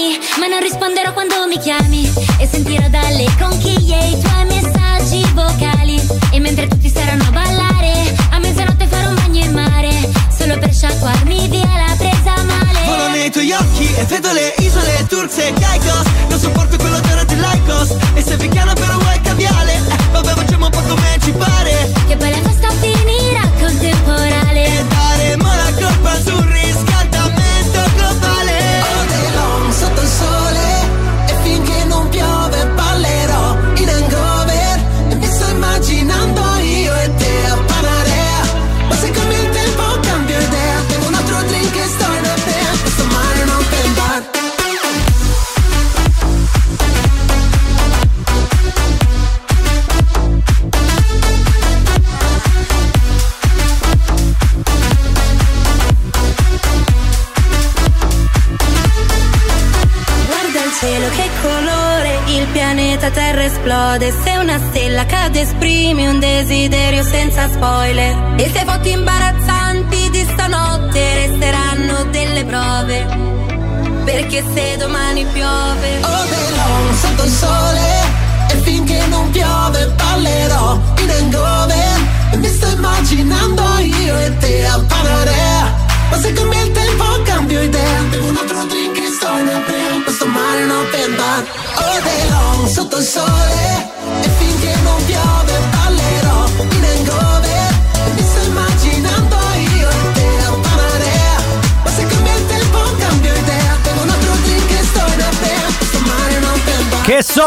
domani Ma non risponderò quando mi chiami. E sentirò dalle conchiglie i tuoi messaggi vocali. E mentre tutti saranno a ballare A mezzanotte farò un bagno in mare. Solo per sciacquarmi via la presa male. Volo nei tuoi occhi e vedo le isole turze e Caicos Non senza spoiler. E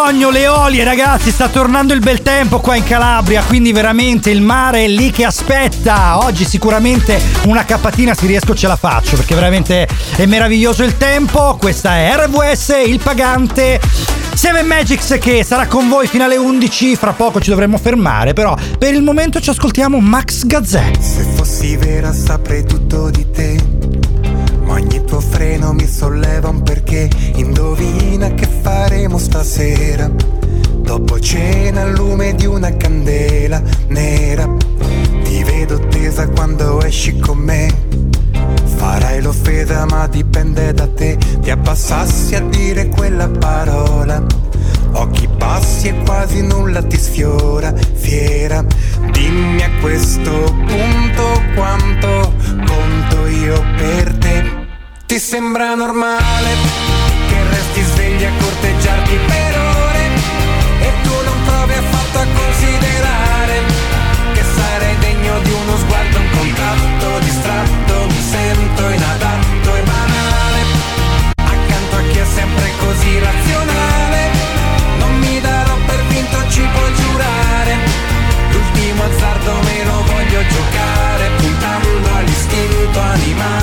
Che sogno le olie ragazzi, sta tornando il bel tempo qua in Calabria, quindi veramente il mare è lì che aspetta. Oggi sicuramente una cappatina se riesco ce la faccio perché veramente è meraviglioso il tempo. Questa è RVS, il pagante. Seven Magics che sarà con voi fino alle 11, fra poco ci dovremmo fermare, però per il momento ci ascoltiamo Max Gazzè. Se fossi vera saprei tutto di te. Ma ogni tuo freno mi solleva un perché. Indovina che faremo stasera. Dopo cena al lume di una candela nera. Ti vedo tesa quando esci con me. Farai l'offesa ma dipende da te. Ti abbassassi a dire quella parola. Occhi bassi e quasi nulla ti sfiora, fiera. Dimmi a questo punto quanto conto io per te. Ti sembra normale resti svegli a corteggiarti per ore e tu non provi affatto a considerare che sarei degno di uno sguardo, un contatto distratto, mi sento inadatto e banale accanto a chi è sempre così razionale. Non mi darò per vinto, ci puoi giurare. L'ultimo azzardo me lo voglio giocare, puntando all'istinto animale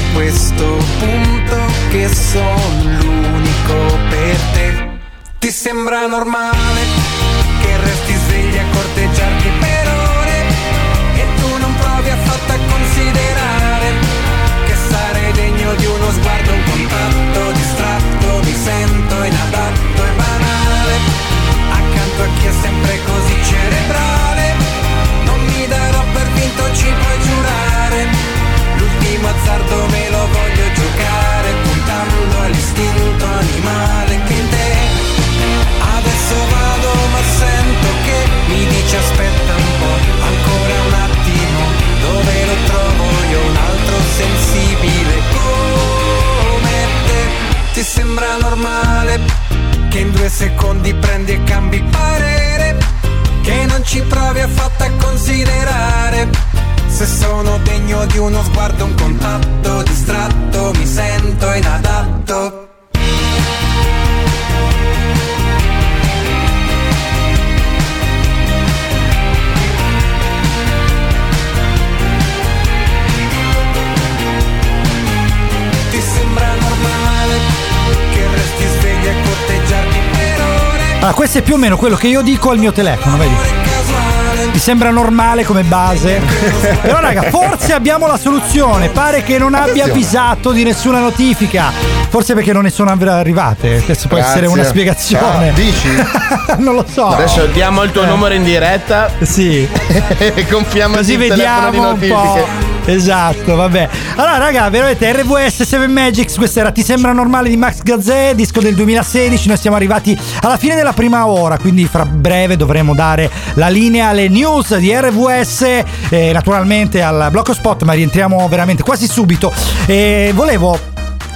A questo punto che sono l'unico per te. Ti sembra normale che resti svegli a corteggiarti per ore e tu non provi affatto a considerare che sarei degno di uno sguardo, un contatto distratto, mi sento inadatto e banale accanto a chi è sempre così cerebrale. Non mi darò per vinto, ci puoi. L'ultimo azzardo me lo voglio giocare, puntando all'istinto animale che in te. Adesso vado ma sento che mi dice aspetta un po', ancora un attimo, dove lo trovo io un altro sensibile come te? Ti sembra normale che in due secondi prendi e cambi parere? Che non ci provi affatto a considerare se sono degno di uno sguardo, un contatto distratto, mi sento inadatto. Ti sembra normale che resti svegli a corteggiarti per ore? Allora, questo è più o meno quello che io dico al mio telefono, vedi? Ti sembra normale come base? Però raga, forse abbiamo la soluzione. Pare che non abbia avvisato di nessuna notifica. Forse perché non ne sono arrivate. Questa può Grazie. essere una spiegazione. Ah, dici? non lo so. Adesso diamo il tuo Eh. numero in diretta. Sì. e confiamo Così il telefono di vediamo un po'. notifiche. Esatto, vabbè. Allora, raga, veramente RVS 7 Magics, questa era Ti sembra normale di Max Gazzè, disco del 2016. Noi siamo arrivati alla fine della prima ora, quindi fra breve dovremo dare la linea alle news di RVS, eh, naturalmente al blocco spot, ma rientriamo veramente quasi subito. E volevo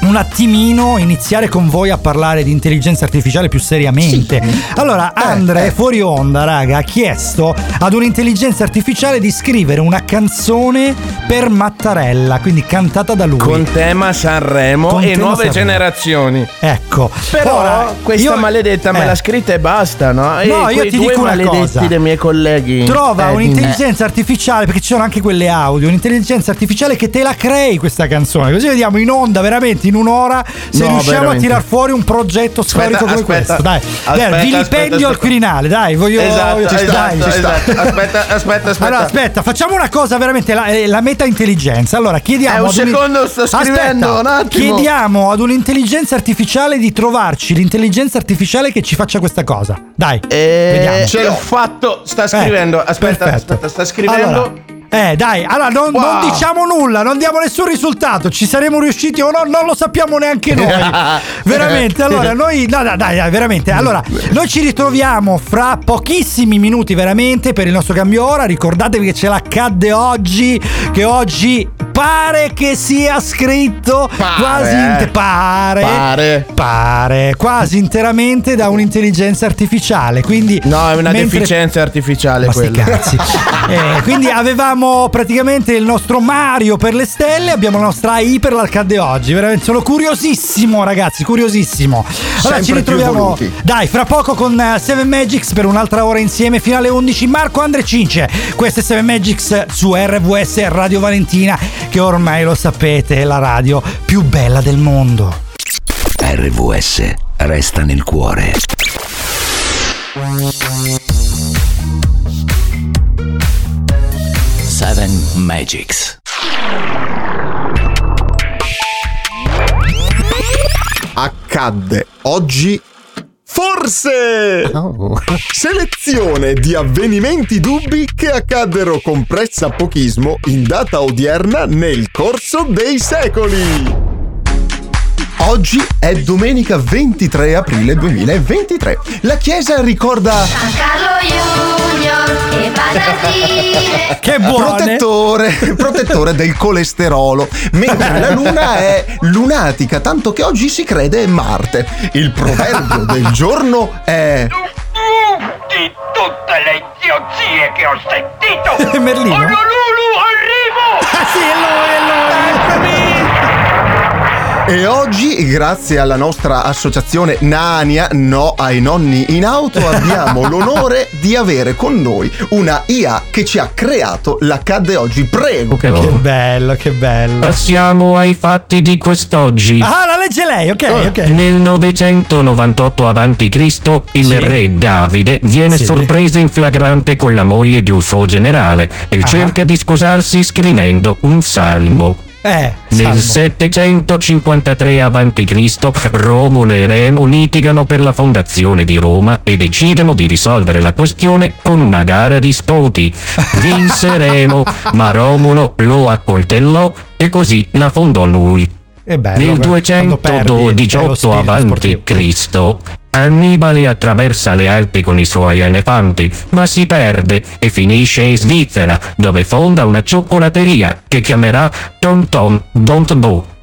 un attimino iniziare con voi a parlare di intelligenza artificiale più seriamente. Allora, Andre fuori onda, raga, ha chiesto ad un'intelligenza artificiale di scrivere una canzone per Mattarella, quindi cantata da lui. Con tema Sanremo Con e tema nuove Sanremo. generazioni. Ecco. Però Ora, questa io- maledetta me eh. l'ha scritta e basta, no? E No, io ti dico una maledetti cosa. dei miei colleghi. Trova Eh, un'intelligenza artificiale, perché ci sono anche quelle audio, un'intelligenza artificiale che te la crei questa canzone. Così vediamo in onda veramente in un'ora se No, riusciamo veramente. a tirar fuori un progetto Aspetta, storico come aspetta. questo. Dai, Aspetta, Dai, vilipendio aspetta, al aspetta. Quirinale, dai, voglio. Esatto, voglio- esatto, dai, esatto. Aspetta, aspetta, aspetta. Allora, aspetta, facciamo una cosa veramente, la, eh, la meta intelligenza. Allora, chiediamo. Eh, un ad un- secondo, sto scrivendo, Aspetta, un attimo. Chiediamo ad un'intelligenza artificiale di trovarci l'intelligenza artificiale che ci faccia questa cosa. Dai, vediamo. Ce l'ho fatto, sta scrivendo. aspetta, perfetto. aspetta, sta scrivendo. Allora, Eh, dai, allora non, Wow. non diciamo nulla, non diamo nessun risultato. Ci saremo riusciti o no? Non lo sappiamo neanche noi. veramente. Allora, noi. No, dai, dai, veramente. Allora, noi ci ritroviamo fra pochissimi minuti, veramente, per il nostro cambio ora. Ricordatevi che ce l'accadde oggi. Che oggi pare che sia scritto quasi inte- pare, Pare. pare quasi interamente da un'intelligenza artificiale. Quindi No, è una mentre- deficienza artificiale ma quella. cazzi. Eh, quindi avevamo praticamente il nostro Mario per le stelle, abbiamo la nostra AI per l'arcade oggi. Veramente sono curiosissimo, ragazzi, curiosissimo. Allora Sempre ci ritroviamo. Dai, fra poco con eh, Seven Magics per un'altra ora insieme, fino alle 11. Marco Andre Cince. Questo è Seven Magics su RVS Radio Valentina, che ormai lo sapete, è la radio più bella del mondo. RVS resta nel cuore. Seven Magics. accadde oggi Forse! Selezione di avvenimenti dubbi che accaddero con pressapochismo in data odierna nel corso dei secoli. Oggi è domenica 23 aprile 2023. La chiesa ricorda Carlo Junior che dire Che buone! protettore, protettore del colesterolo, mentre la luna è lunatica, tanto che oggi si crede è Marte. Il proverbio del giorno è di tutte le idiozie che ho sentito Merlino? Honolulu arrivo Ah sì, è lui, è lui! E oggi, grazie alla nostra associazione Nania No ai nonni in auto, abbiamo l'onore di avere con noi una IA che ci ha creato l'accadde oggi. Prego! Che bello, che bello. Passiamo ai fatti di quest'oggi. Ah, la legge lei, ok, ok. Nel 998 a.C. il Sì. re Davide viene Sì. sorpreso in flagrante con la moglie di un suo generale e Ah. cerca di sposarsi scrivendo un salmo. Eh, Nel salmo. 753 a.C. Romolo e Remo litigano per la fondazione di Roma e decidono di risolvere la questione con una gara di spoti. Vinse Remo, ma Romolo lo accoltellò e così la fondò lui. È bello. Nel quando perdi, è lo 218 spirito avanti. Cristo Annibale attraversa le Alpi con i suoi elefanti, ma si perde e finisce in Svizzera, dove fonda una cioccolateria che chiamerà Tom Tom Don't Bo.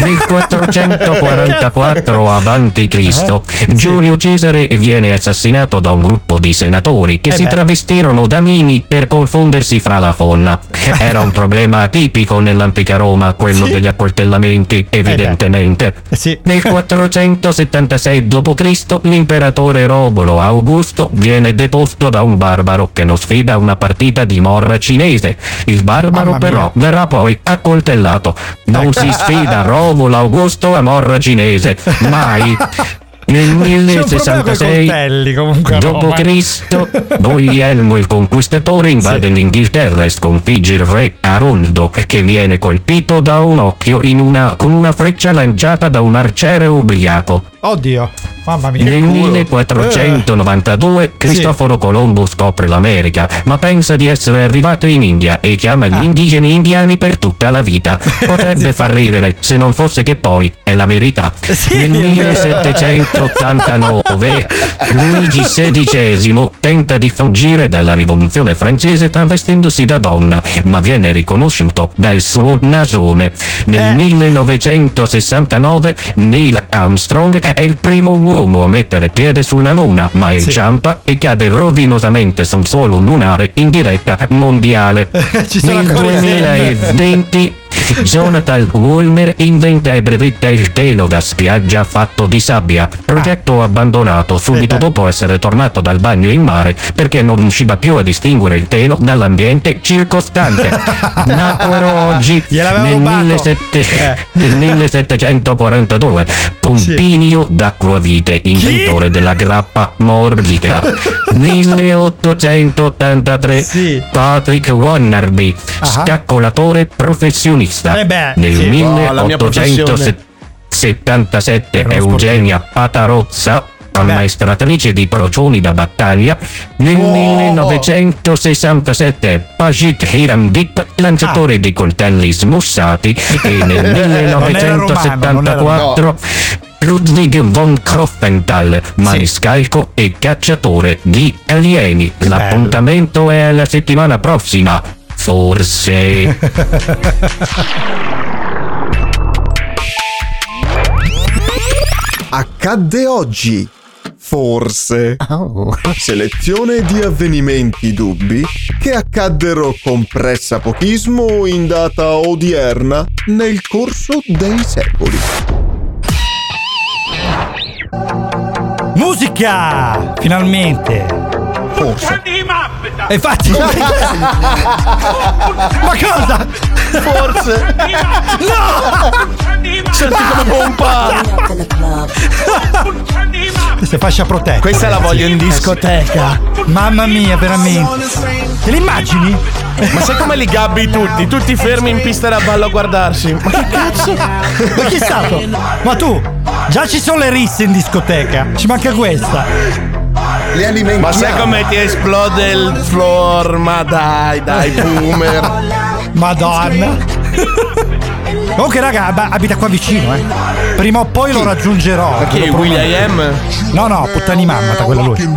Nel 444 avanti Cristo, Giulio Cesare viene assassinato da un gruppo di senatori che Eh si beh. travestirono da mini per confondersi fra la folla. Era un problema tipico nell'antica Roma, quello Sì. degli accoltellamenti, evidentemente. Sì. Nel 476 d.C. l'imperatore Romolo Augusto viene deposto da un barbaro che non sfida una partita di morra cinese. Il barbaro Mamma mia. però verrà poi accoltellato. Non si sfida Romolo Augusto a morra cinese, mai. Nel C'è un problema con i 1066 coltelli comunque Dopo Roma. Cristo, Guglielmo il conquistatore invade l'Inghilterra e sconfigge il re Arondo, che viene colpito da un occhio in una- con una freccia lanciata da un arciere ubriaco. Oddio, mamma mia. Nel che culo. 1492 Cristoforo Colombo scopre l'America, ma pensa di essere arrivato in India e chiama Ah. gli indigeni indiani per tutta la vita. Potrebbe far ridere se non fosse che poi è la verità. Nel 1789 Luigi XVI tenta di fuggire dalla rivoluzione francese travestendosi da donna, ma viene riconosciuto dal suo nasone. Nel 1969 Neil Armstrong è il primo uomo a mettere piede sulla Luna, ma inciampa e cade rovinosamente sul suolo lunare in diretta mondiale. Nel ancora i 2020 Jonathan Ulmer inventa e brevetta il telo da spiaggia fatto di sabbia, progetto abbandonato subito dopo essere tornato dal bagno in mare perché non riusciva più a distinguere il telo dall'ambiente circostante. Nacquero oggi nel, rubato. 17 nel 1742 Pompinio d'Acquavite, inventore della grappa morbica. 1883 Patrick Wannerby, Ah. scaccolatore professionista. Eh beh, Nel sì. Oh, la mia 1877 Eugenia Patarozza ammaestratrice di procioni da battaglia. Nel 1967 Pajit Hirandip, lanciatore di coltelli smussati e nel Non era romano, 1974 Ludwig von Kroffenthal, maniscalco e cacciatore di alieni. L'appuntamento è la settimana prossima. Forse. Accadde oggi. Forse. Selezione di avvenimenti dubbi che accaddero con pressapochismo in data odierna nel corso dei secoli. Musica! Finalmente! Forse. E infatti. Ma cosa? Forse. No! Senti come pompa. Questa è fascia protetta. Questa la voglio in discoteca. Mamma mia, veramente. Te le immagini? Ma sai come li gabbi tutti? Tutti fermi in pista da ballo a guardarsi. Ma che cazzo? Ma chi è stato? Ma tu? Già ci sono le risse in discoteca. Ci manca questa. Li alimentiamo. Ma sai come ti esplode il floor? Ma dai, dai, boomer. Madonna. Comunque, raga, ab- abita qua vicino, eh. Prima o poi lo raggiungerò. Ma chi, ve lo. Will.i.am? No, no, puttani mamma, quello lui.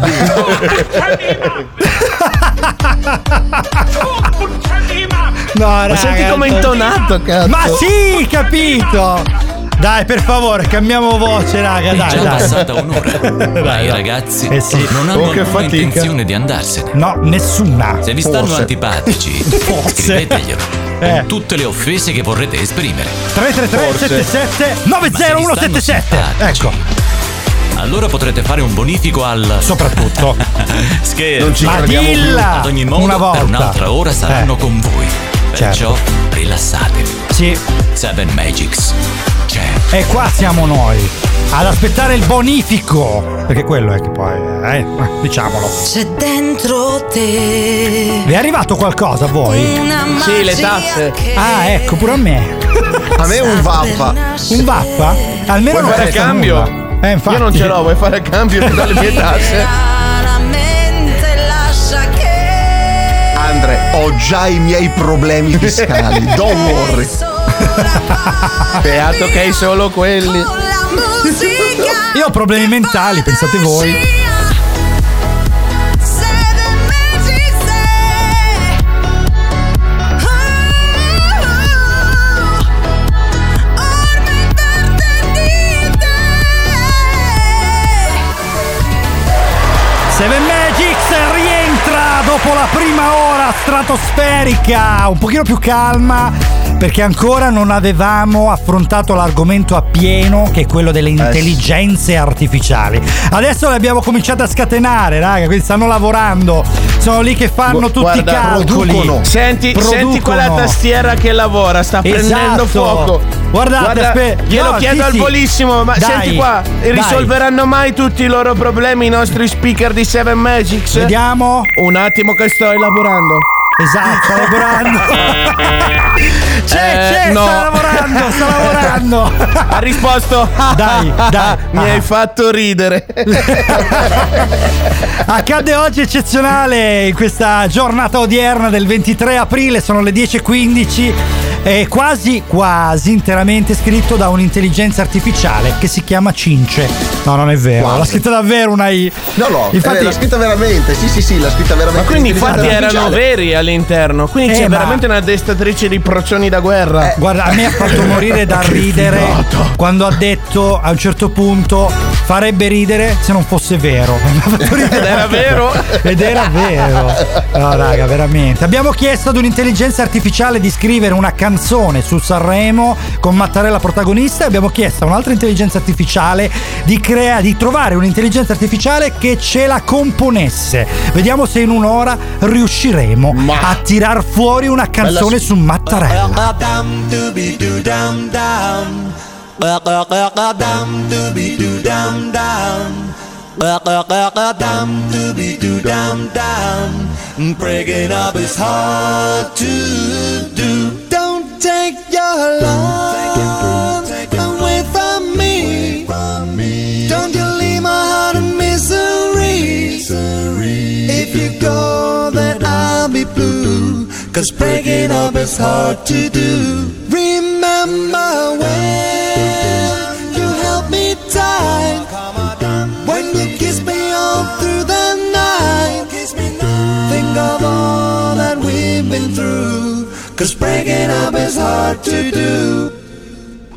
No, Ma raga, senti come è intonato, cazzo. Ma sì, capito. Dai, per favore, cambiamo voce, raga, È dai, già dai. passata un'ora. Ma i ragazzi Eh sì. non hanno Oh, intenzione di andarsene. No, nessuna. Se vi stanno Forse. antipatici, Forse. scriveteglielo. Eh. Con tutte le offese che vorrete esprimere. 333 77 90177. Ecco. Allora potrete fare un bonifico al. Soprattutto. Scherzo. Non ci Ma crediamo più. dilla! Ad ogni modo, Una volta. per un'altra ora saranno Eh. con voi. Perciò rilassate. Sì. Seven Magics. E qua siamo noi. Ad aspettare il bonifico. Perché quello è che poi. Eh, diciamolo. C'è dentro te Vi è arrivato qualcosa a voi? una Sì, le tasse. Ah, ecco, pure a me. A me un vappa. Un vappa? Almeno Vuoi non fare costa cambio? nulla. Eh, infatti. Io non ce l'ho, vuoi fare cambio Ti do le mie tasse? Andre, ho già i miei problemi fiscali. Don't worry. Beato che hai solo quelli. Io ho problemi mentali, pensate voi. Seven Magics rientra dopo la prima ora stratosferica, un pochino più calma perché ancora non avevamo affrontato l'argomento a pieno che è quello delle intelligenze artificiali. Adesso le abbiamo cominciato a scatenare, raga, quindi stanno lavorando, sono lì che fanno tutti Guarda, i calcoli. producono. Senti, senti quella Producono. tastiera che lavora, sta prendendo Esatto. fuoco. Guardate, Guarda, aspe- glielo no, chiedo sì, al sì. volissimo, ma Dai, senti qua, dai. risolveranno mai tutti i loro problemi i nostri speaker di Seven Magics? Vediamo. Un attimo che sto elaborando. Esatto, sta lavorando. c'è, Eh, c'è, no. sta lavorando, sta lavorando. Ha risposto. Dai, dai. Mi hai fatto ridere. Accade oggi eccezionale in questa giornata odierna del 23 aprile, sono le 10.15 è quasi, quasi interamente scritto da un'intelligenza artificiale che si chiama Cince. No, non è vero, Quasi. l'ha scritta davvero una I. No, no, Infatti, eh, l'ha scritta veramente. Sì, sì, sì, l'ha scritta veramente. Ma quindi infatti erano veri all'interno. Quindi Eh, c'è ma- veramente una destatrice di procioni da guerra. Guarda, a me ha fatto morire da ridere figata. quando ha detto a un certo punto farebbe ridere se non fosse vero. Ed era vero. Ed era vero. No, raga, veramente. Abbiamo chiesto ad un'intelligenza artificiale di scrivere una canzone su Sanremo con Mattarella protagonista e abbiamo chiesto a un'altra intelligenza artificiale di, crea- di trovare un'intelligenza artificiale che ce la componesse. Vediamo se in un'ora riusciremo a tirar fuori una canzone su Mattarella. Breaking up is hard to do. Don't take your love you go, then I'll be blue. Cause breaking up is hard to do. Remember when you held me tight. When you kissed me all through the night. Think of all that we've been through. Cause breaking up is hard to do.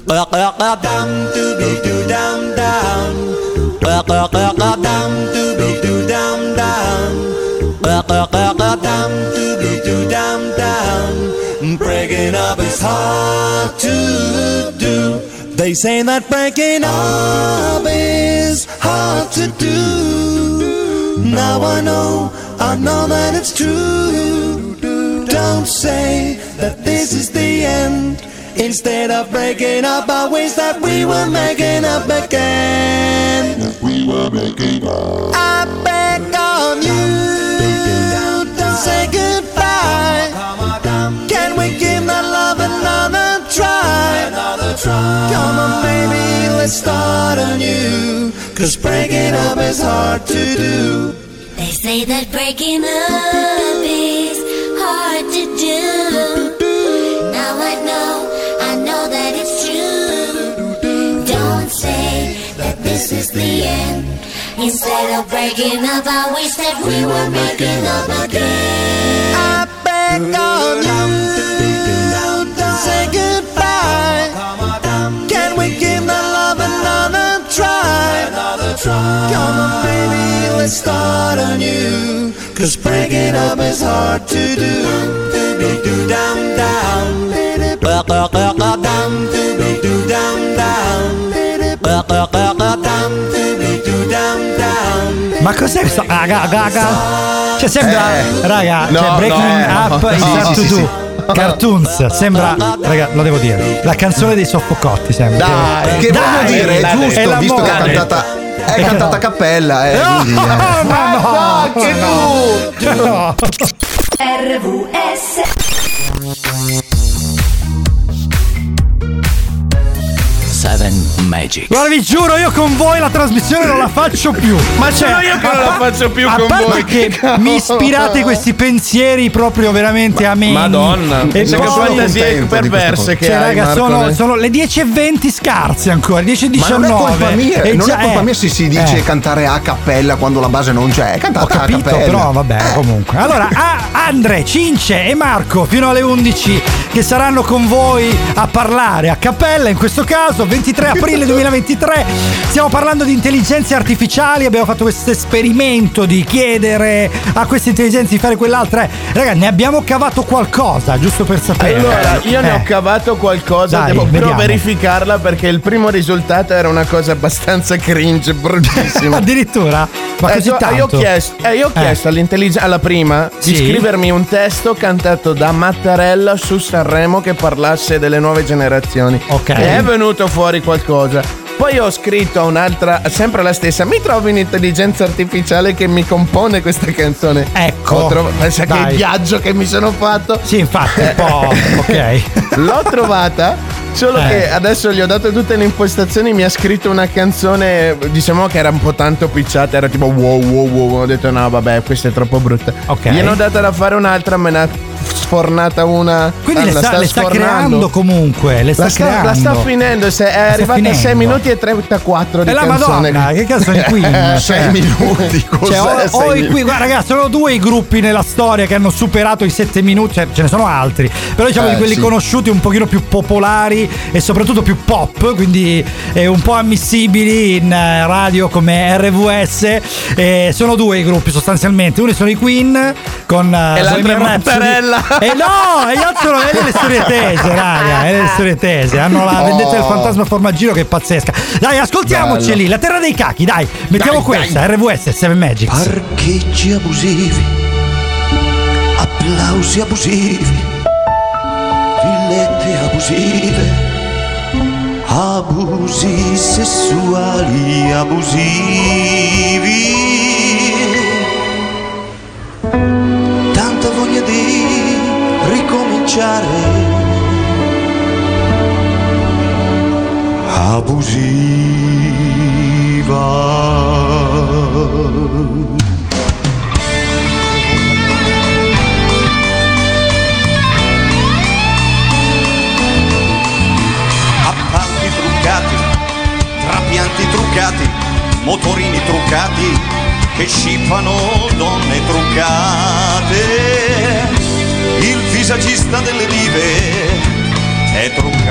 Dum to be do dum down. Dum to be do dum down. Dum to be do dum dum. Breaking up is hard to do. They say that breaking up is hard to do. Now I know, I know that it's true. Don't say that this is the end. Instead of breaking up, I wish that we were making up again. we were making up. I beg on you, Come on, baby, let's start anew. Cause breaking up is hard to do. They say that breaking up is hard to do. Now I know, I know that it's true. Don't say that this is the end. Instead of breaking up, I wish that we were making up again. I beg on you, don't say goodbye. Can we give that love another try? Come on, baby, let's start anew. Cause breaking up is hard to do. Do down down. Ma cos'è questo? Raga, raga. Cioè sembra, Eh. raga, No, cioè Breaking no, Up no. sì, to sì, Do. Cartoons, sembra, raga, lo devo dire, la canzone dei soffocotti sembra. Dai, che Dai, voglio dire, è giusto, la visto che è cantata, è cantata a cappella, eh, quindi, eh. No, no, che no, no. RVS Seven Magic. Guarda, vi giuro, io con voi la trasmissione non la faccio più. Ma sono io che non la faccio più a con parte voi. che mi ispirate questi pensieri proprio veramente a me. Madonna, e che fantasie perverse che cioè, hai, raga, Marco, sono, eh. sono le 10.20 scarse ancora, 10.19. Ma non è colpa mia, E non già- è colpa eh, mia se si dice eh. cantare a cappella quando la base non c'è. È Ho cantata a capito, cappella. però vabbè, comunque. Allora, a Andre, Cince e Marco fino alle 11 che saranno con voi a parlare a cappella, in questo caso 23 aprile 2023. Stiamo parlando di intelligenze artificiali, abbiamo fatto questo esperimento di chiedere a queste intelligenze di fare quell'altra. Raga, ne abbiamo cavato qualcosa, giusto per sapere. Allora, io ne ho Eh. cavato qualcosa, Dai, devo però vediamo. verificarla perché il primo risultato era una cosa abbastanza cringe, bruttissima. Addirittura? Ma Eh, così so- tanto? Io ho chiesto, eh, io ho Eh. chiesto all'intelligenza, alla prima, Sì. di scrivermi un testo cantato da Mattarella su Sanremo che parlasse delle nuove generazioni. Ok. E è venuto fuori qualcosa. Poi ho scritto a un'altra, sempre la stessa. Mi trovo un'intelligenza artificiale che mi compone questa canzone. Ecco. Trov- pensa che Dai. il viaggio che mi sono fatto. Sì, infatti, un po'. ok. L'ho trovata, solo Eh. che adesso gli ho dato tutte le impostazioni. Mi ha scritto una canzone, diciamo che era un po' tanto picciata. Era tipo wow, wow, wow. Ho detto no, vabbè, questa è troppo brutta. Ok. Gliene ho data da fare un'altra, me ne ha sfornata una. Quindi le la sta, le sta creando comunque. Le sta, La sta, creando. la sta finendo, se- è sta arrivata a finendo. 6 minuti e 34 di E la canzone. Madonna, che cazzo di Queen? Sei minuti, cos'è? Cioè, o, o sei i minuti? qui, guarda, ragazzi, sono due i gruppi nella storia che hanno superato i 7 minuti, cioè, ce ne sono altri. Però diciamo Eh, di quelli sì. conosciuti un pochino più popolari e soprattutto più pop, quindi eh, un po' ammissibili in eh, radio come RVS. Eh, sono due i gruppi sostanzialmente. Uno sono i Queen con eh, E l'altro è. Mattarella. E no, e gli altri sono e le storie tese, raga, e le storie tese. Hanno la vendetta del Oh. fantasma formaggiro che è pazzesca. Dai, ascoltiamoci Bello. lì, la terra dei cachi, dai. Mettiamo Dai, questa, RVS 7 Magics. Parcheggi abusivi, applausi abusivi, villette abusive, abusi sessuali abusivi. Tanta voglia di baciare. Abusiva. truccati, trapianti truccati, motorini truccati che scippano donne truccate. Il visagista delle dive è truccatissimo.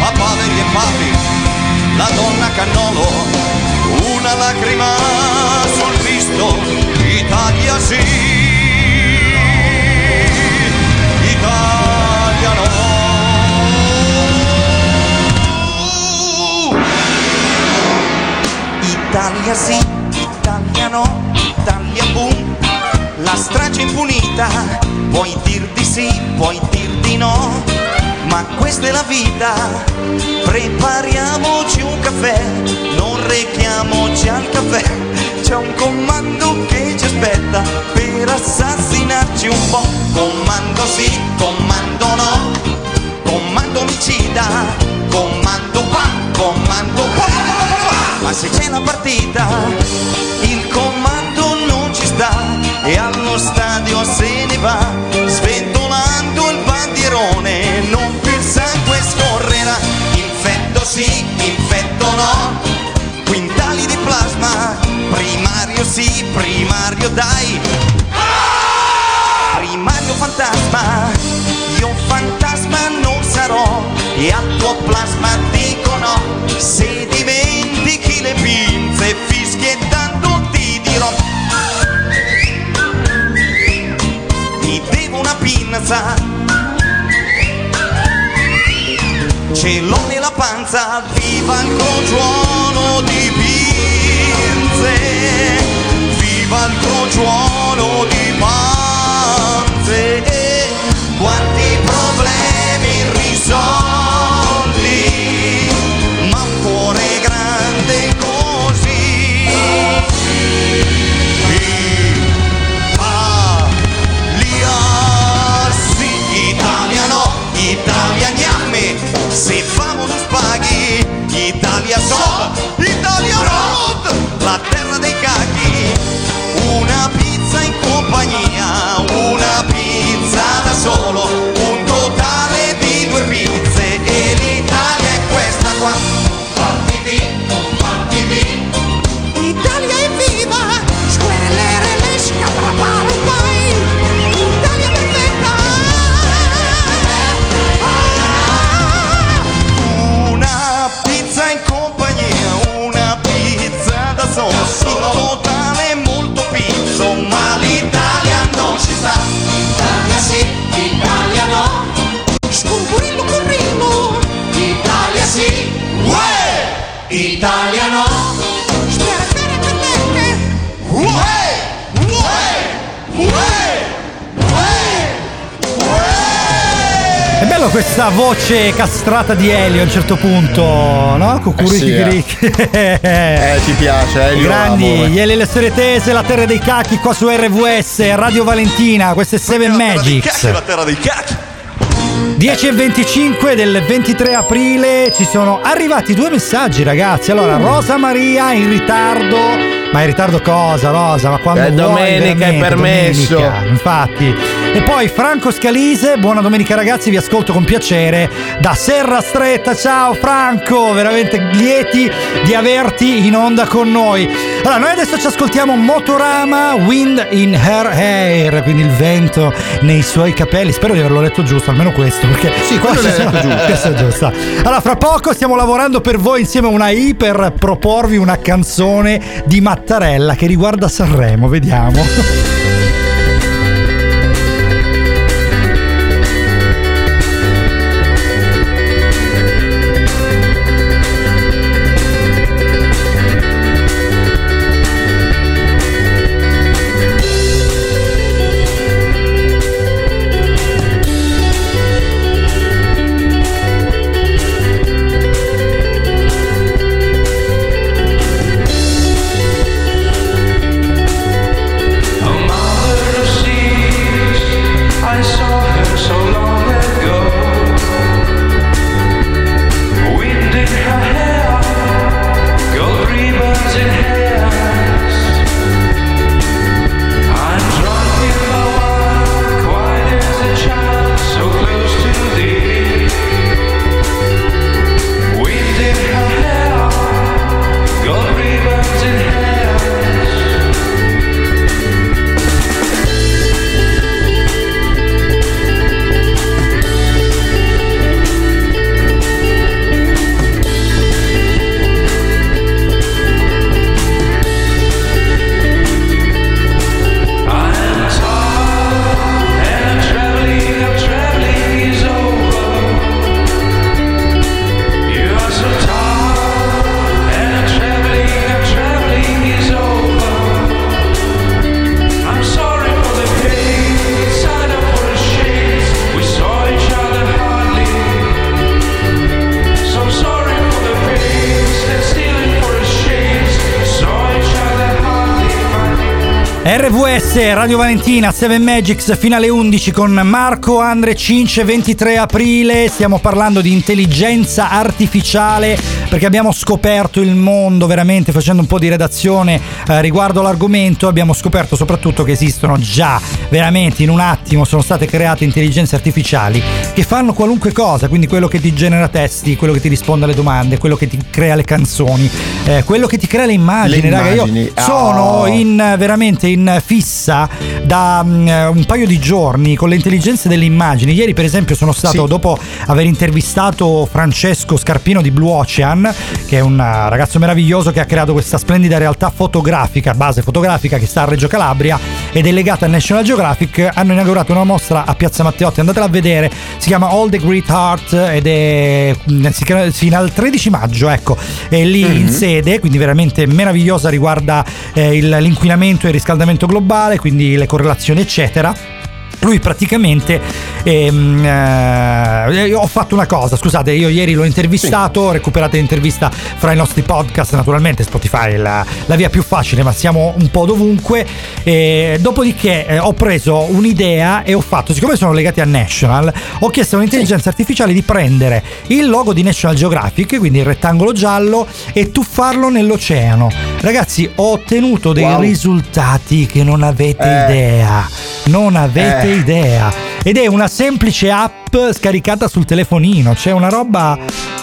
A padri e papi, la donna cannolo, una lacrima sul visto, Italia sì, Italia sì, Italia no, la strage impunita, puoi dir di sì, puoi dir di no, ma questa è la vita, prepariamoci un caffè, non rechiamoci al caffè, c'è un comando che ci aspetta per assassinarci un po', comando sì, comando no, comando omicida, comando qua, comando qua, ma se c'è la partita, il comando e allo stadio se ne va, sventolando il bandierone, non più il sangue scorrerà, infetto sì, infetto no, quintali di plasma, primario sì, primario dai, primario fantasma, io fantasma non sarò e al tuo plasma dico no, se dimentichi ce l'ho nella panza, viva il crogiuolo di pinze, viva il crogiuolo di panze, quanti problemi risolti, 赵落 questa voce castrata di Elio a un certo punto, no? Cucuri Eh sì, eh. Eh, ti piace, eh, io Grandi, Eli le storie tese, la terra dei cacchi qua su RVS, Radio Valentina, questo è Seven Magics. la terra dei cacchi. 10 e 25 del 23 aprile ci sono arrivati due messaggi ragazzi allora Rosa Maria in ritardo ma in ritardo cosa Rosa ma quando È vuoi, domenica, è permesso. domenica, infatti e poi Franco Scalise buona domenica ragazzi vi ascolto con piacere da Serra Stretta ciao Franco veramente lieti di averti in onda con noi allora noi adesso ci ascoltiamo Motorama Wind in Her Hair quindi il vento nei suoi capelli spero di averlo letto giusto almeno questo perché Sì, quello l'hai detto giusto. questo è giusto. Allora, fra poco stiamo lavorando per voi insieme a una I per proporvi una canzone di Mattarella che riguarda Sanremo. Vediamo. Radio Valentina 7 Magics finale 11 con Marco Andre Cince 23 aprile. Stiamo parlando di intelligenza artificiale perché abbiamo scoperto il mondo veramente facendo un po' di redazione eh, riguardo l'argomento abbiamo scoperto soprattutto che esistono già veramente in un attimo sono state create intelligenze artificiali che fanno qualunque cosa quindi quello che ti genera testi quello che ti risponde alle domande quello che ti crea le canzoni eh, quello che ti crea le immagini, Le raga io immagini, sono oh. in veramente in fissa da eh, un paio di giorni con le intelligenze delle immagini. Ieri, per esempio, sono stato Sì. dopo aver intervistato Francesco Scarpino di Blue Ocean, che è un eh, ragazzo meraviglioso che ha creato questa splendida realtà fotografica, base fotografica che sta a Reggio Calabria ed è legata al National Geographic. Hanno inaugurato una mostra a Piazza Matteotti, andatela a vedere. Si chiama All the Great Heart ed è fino al 13 maggio, ecco, è lì in sede, quindi veramente meravigliosa, riguarda eh, il- l'inquinamento e il riscaldamento globale, quindi le correlazioni, eccetera. Lui praticamente ehm, eh, ho fatto una cosa, scusate, io ieri l'ho intervistato, recuperate l'intervista fra i nostri podcast, naturalmente Spotify è la, la via più facile, ma siamo un po' dovunque. E dopodiché eh, ho preso un'idea e ho fatto, siccome sono legati a National, ho chiesto all'intelligenza artificiale di prendere il logo di National Geographic, quindi il rettangolo giallo, e tuffarlo nell'oceano. Ragazzi, ho ottenuto dei Wow. risultati che non avete Eh. idea. Non avete Eh. idea. Ed è una semplice app scaricata sul telefonino. C'è una roba.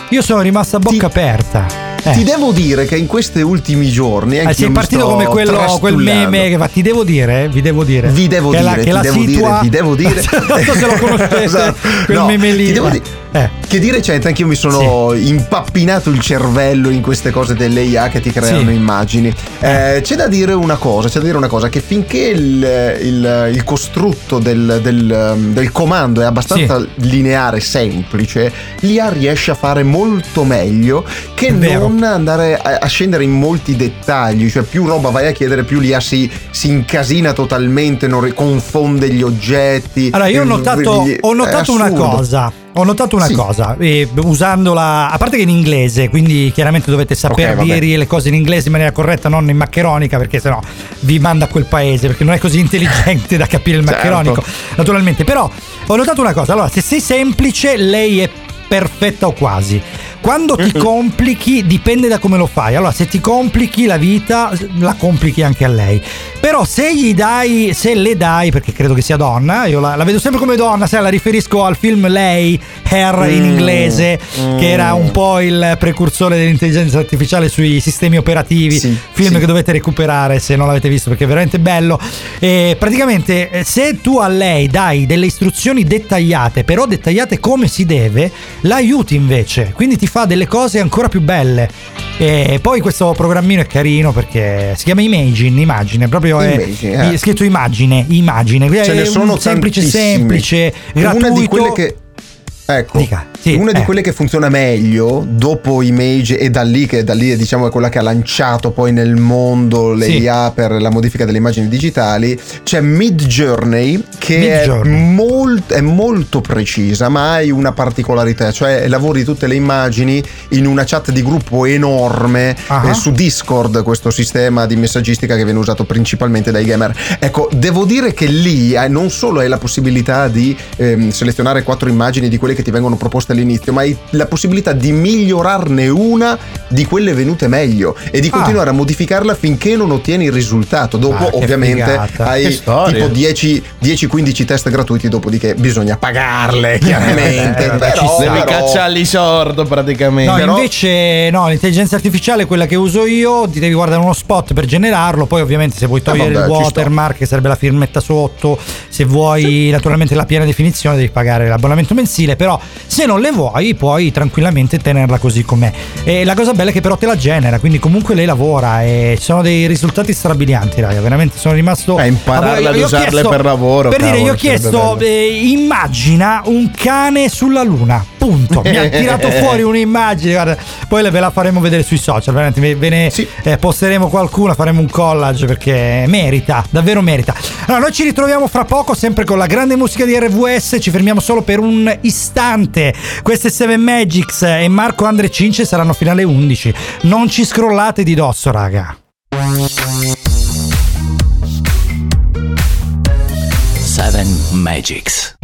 Io sono rimasto a bocca aperta. Eh. Ti devo dire che in questi ultimi giorni Eh, sei partito come quello, quel meme che fa ti devo dire, vi devo dire. Vi devo Che dire, la, che la devo situa- dire, ti devo dire. non so se lo conoscete, Esatto. quel No, meme lì. ti devo Eh. dire- Che dire c'è, anche io mi sono impappinato il cervello in queste cose dell'IA che ti creano Sì. immagini. Eh, c'è da dire una cosa, c'è da dire una cosa, che finché il, il- il costrutto del, del, um, del comando è abbastanza lineare, semplice, l'IA riesce a fare molto meglio che vero. non andare a, a scendere in molti dettagli, cioè più roba vai a chiedere, più l'IA si, si incasina totalmente, non confonde gli oggetti. Allora, io ho notato, è ho notato una cosa. Ho notato una Sì. cosa, eh, usandola, a parte che in inglese, quindi chiaramente dovete saper Ok, vabbè. dire le cose in inglese in maniera corretta, non in maccheronica, perché sennò vi manda a quel paese, perché non è così intelligente da capire il Certo. maccheronico, naturalmente. Però ho notato una cosa, allora, se sei semplice, lei è perfetta o quasi. Quando ti complichi dipende da come lo fai. Allora, se ti complichi la vita, la complichi anche a lei. Però se gli dai, se le dai, perché credo che sia donna, io la, la vedo sempre come donna, sai, la riferisco al film Lei, Her in Mm, inglese, mm. che era un po' il precursore dell'intelligenza artificiale sui sistemi operativi. Sì, film sì. che dovete recuperare se non l'avete visto perché è veramente bello. E praticamente, eh, se tu a lei dai delle istruzioni dettagliate, però dettagliate come si deve, la aiuti invece. Quindi ti fa delle cose ancora più belle. E poi questo programmino è carino perché si chiama Imagine, immagine, proprio è Imagine, eh. è scritto immagine, immagine. Ce È ne sono semplice, tantissimi. semplice, Una gratuito. di quelle che. Ecco, Dica, sì, una di eh. quelle che funziona meglio dopo Image e da lì, che da lì diciamo è quella che ha lanciato poi nel mondo le Sì. IA per la modifica delle immagini digitali, c'è Mid Journey che Midjourney. È, molt- è molto precisa ma hai una particolarità, cioè lavori tutte le immagini in una chat di gruppo enorme Ah. eh, su Discord, questo sistema di messaggistica che viene usato principalmente dai gamer. Ecco, devo dire che lì eh, non solo hai la possibilità di ehm, selezionare quattro immagini di quelle che ti vengono proposte all'inizio, ma hai la possibilità di migliorarne una di quelle venute meglio e di Ah. continuare a modificarla finché non ottieni il risultato. Dopo, Ah, ovviamente, figata. hai tipo 10 10-15 test gratuiti, dopodiché bisogna pagarle, chiaramente. Eh, però. Devi però- cacciarli sordo praticamente. No, Però- invece no, l'intelligenza artificiale, quella che uso io, ti devi guardare uno spot per generarlo, poi ovviamente se vuoi togliere Eh, vabbè, il watermark, che sarebbe la firmetta sotto, se vuoi naturalmente la piena definizione devi pagare l'abbonamento mensile, però se non le vuoi puoi tranquillamente tenerla così com'è. E la cosa bella è che però te la genera, quindi comunque lei lavora e ci sono dei risultati strabilianti, raga, veramente sono rimasto... Eh, impararla ad usarle chiesto- per lavoro, Per dire, cavolo, io ho chiesto, eh, immagina un cane sulla luna, punto. Mi ha tirato fuori un'immagine, guarda, poi ve la faremo vedere sui social, veramente ve ne eh, posteremo qualcuna, faremo un collage perché merita, davvero merita. Allora, noi ci ritroviamo fra poco sempre con la grande musica di RVS, ci fermiamo solo per un istante. Queste 7 Magics e Marco Andre Cince saranno finale 11. Non ci scrollate di dosso, raga. Seven Magics.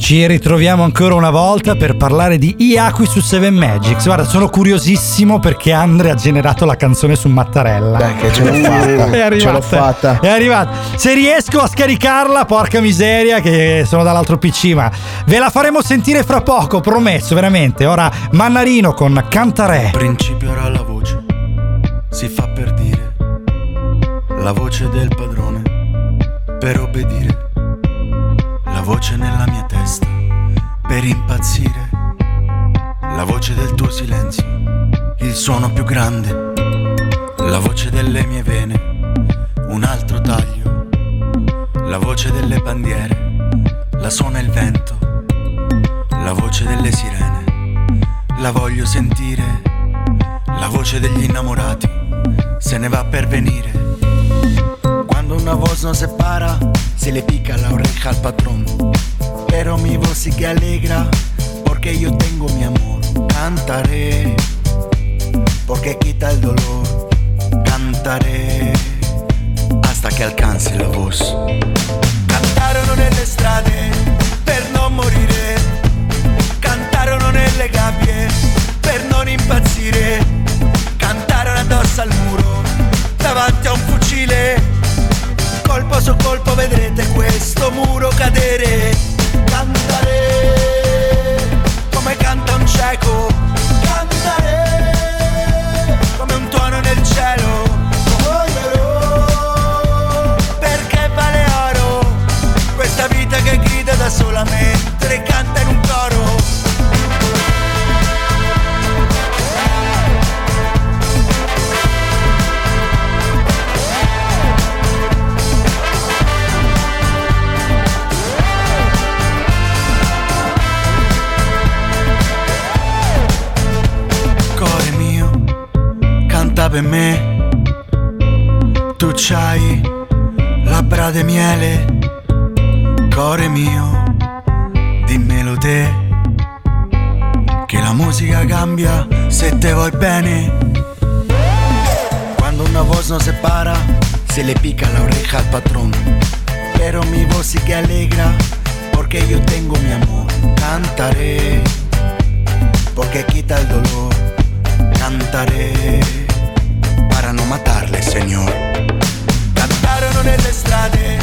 Ci ritroviamo ancora una volta per parlare di Iacqui su Seven Magics. Guarda, sono curiosissimo perché Andre ha generato la canzone su Mattarella. Dai, che ce l'ho fatta. È arrivata. Ce l'ho fatta. È arrivata. Se riesco a scaricarla, porca miseria, che sono dall'altro PC, ma ve la faremo sentire fra poco, promesso, veramente. Ora Mannarino con Cantarè. principio era la voce, si fa per dire, la voce del padrone, per obbedire, voce nella mia testa, per impazzire, la voce del tuo silenzio, il suono più grande, la voce delle mie vene, un altro taglio, la voce delle bandiere, la suona il vento, la voce delle sirene, la voglio sentire. La voce degli innamorati se ne va per venire. Cuando una voz nos separa, se le pica la oreja al patrón. Pero mi voz sigue alegra, porque yo tengo mi amor. Cantaré, porque quita el dolor. Cantaré, hasta che alcanzi la voz. Cantarono nelle strade per non morire. Cantarono nelle gabbie per non impazzire. Cantarono addosso al muro davanti a un fucile. Colpo su colpo vedrete questo muro cadere. Cantaré come canta un cieco. Cantaré come un tuono nel cielo. Perché vale oro questa vita che grida da sola mentre me. Tu c'hai labbra di miele. Cuore mio, dimmelo te. Che la musica cambia se te vuoi bene. Cuando una voz nos separa, se le pica la oreja al patrón. Pero mi voz sí que alegra, porque yo tengo mi amor. Cantaré, porque quita el dolor. Cantaré, para no matarle, Señor. Cantarono nelle strade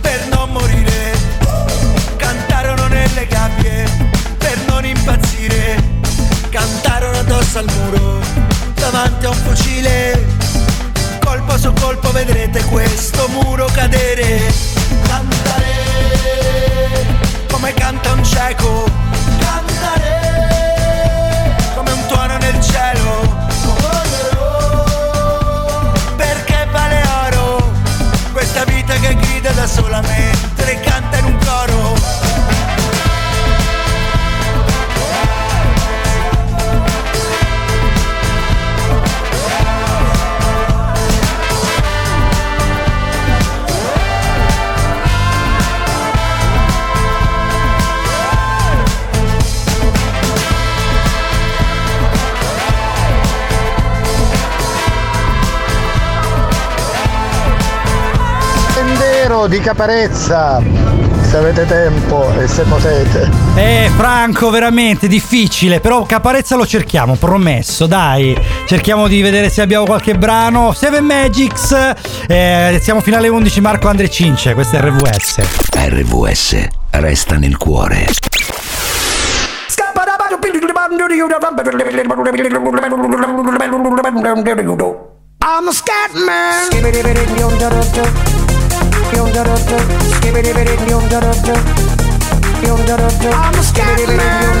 per non morire. Cantarono nelle gabbie per non impazzire. Cantarono addosso al muro davanti a un fucile. Colpo su colpo vedrete questo muro cadere. Cantaré come canta un cieco. Cantaré come un tuono nel cielo. Da sola Sendero di Caparezza, se avete tempo e se potete. Eh, Franco, veramente difficile, però Caparezza lo cerchiamo, promesso, dai. Cerchiamo di vedere se abbiamo qualche brano. Seven Magics, eh, siamo fino alle 11, Marco Andre Cince, questa è RVS. RVS resta nel cuore. I'm a scat man. I'm a scatman.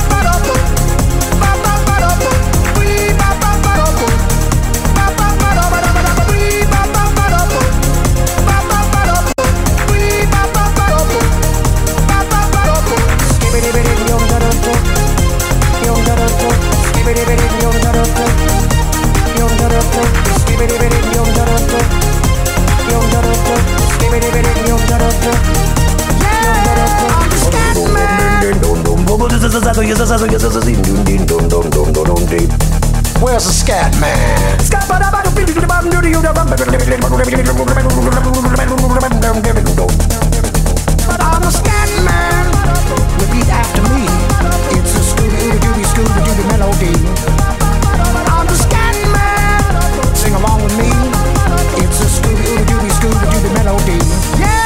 Where's the scat man? I'm the scat man. Repeat after me. It's a Scooby Dooby Scooby Dooby melody. I'm the scat man. Sing along with me. It's a Scooby Dooby Scooby Dooby melody. Yeah,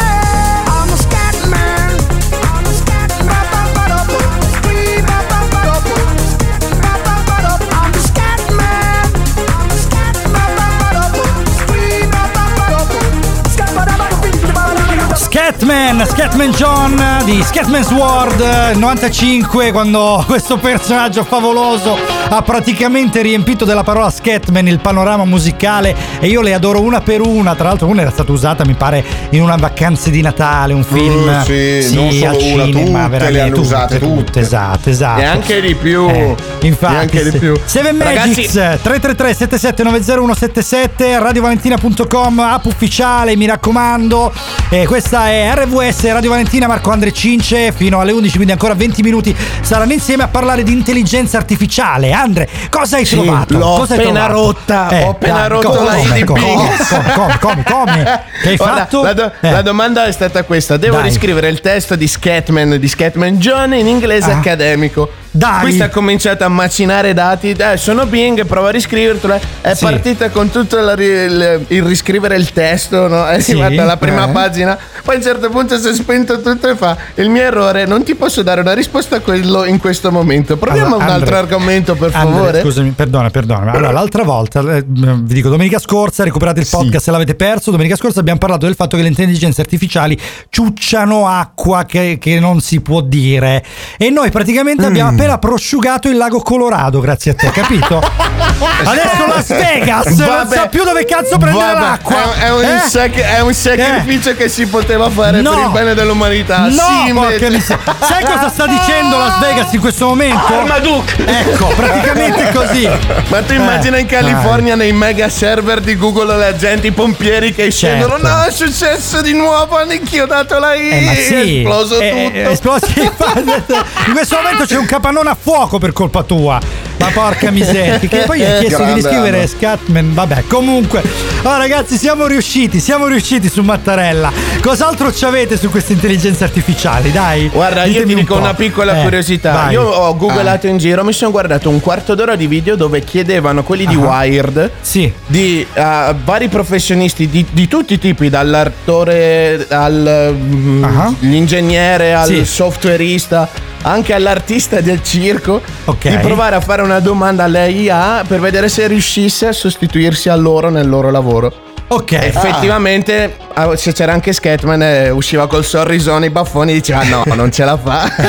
Scatman, Scatman John di Scatman's World eh, 95 quando questo personaggio favoloso ha praticamente riempito della parola Scatman il panorama musicale e io le adoro una per una, tra l'altro una era stata usata mi pare in una vacanza di Natale, un film Uh, sì, non solo al una, cinema, tutte veramente, le hanno usate, tutte. Esatto, esatto. E anche di più. Eh, infatti, anche di sì. più. Seven Magics 333 7790177 radiovalentina.com app ufficiale, mi raccomando. E questa è RVS Radio Valentina Marco Andre Cince fino alle 11, quindi ancora 20 minuti saranno insieme a parlare di intelligenza artificiale. Andre, cosa hai Sì, trovato? l'ho Cosa appena rotta, Eh, ho appena rotto come, la come, IDP. Come, come, come, come? Che hai Guarda, fatto? La, do- Eh. la domanda è stata questa: devo Dai. riscrivere il testo di Scatman di Scatman John in inglese Ah. accademico. Dai. Questa ha cominciato a macinare dati. Eh, sono Bing, prova a riscrivertelo. È Sì. partita con tutto la il, il riscrivere il testo, no? È Sì, arrivata alla prima eh. pagina. Poi a un certo punto si è spento tutto e fa: Il mio errore, non ti posso dare una risposta a quello in questo momento. Proviamo Allora, un altro Andre- argomento, per Andre, favore. Scusami, perdona, perdona. Allora, l'altra volta, eh, vi dico, domenica scorsa, recuperate il podcast se l'avete perso. Domenica scorsa abbiamo parlato del fatto che le intelligenze artificiali ciucciano acqua che, che non si può dire. E noi praticamente abbiamo Mm. Appena prosciugato il lago Colorado, grazie a te, capito? Adesso Las Vegas non Vabbè. sa più dove cazzo prendere Vabbè, l'acqua. È, un, Eh? sac- è un sacrificio che si poteva fare No. per il bene dell'umanità. No, sì, porca miseria. Sai cosa sta dicendo Las Vegas in questo momento? Ecco, praticamente così. Ma tu immagina Eh, in California nei mega server di Google la gente, i pompieri che scendono. Certo. No, è successo di nuovo, hanno inchiodato la I. Eh, sì, è esploso Eh, tutto. eh, esplosi- In questo momento c'è un capannone a fuoco per colpa tua. Ma porca miseria. Che poi hai chiesto di Grande riscrivere Anna. Scatman. Vabbè, comunque. Allora, ragazzi, siamo riusciti. Siamo riusciti su Mattarella. Cos'altro ci avete su queste intelligenze artificiali? Dai. Guarda, io ti un dico po'. una piccola Eh, curiosità. vai. Io ho googlato in giro, mi sono guardato un quarto d'ora di video dove chiedevano quelli di Ah. Wired Sì. di eh, vari professionisti di, di tutti i tipi, dall'attore all'ingegnere al Sì. softwareista, anche all'artista del circo, Ok. di provare a fare una domanda alle IA per vedere se riuscisse a sostituirsi a loro nel loro lavoro. Ok. Effettivamente, ah, se c'era anche Scatman, eh, usciva col sorrisone, i baffoni e diceva: No, non ce la fa.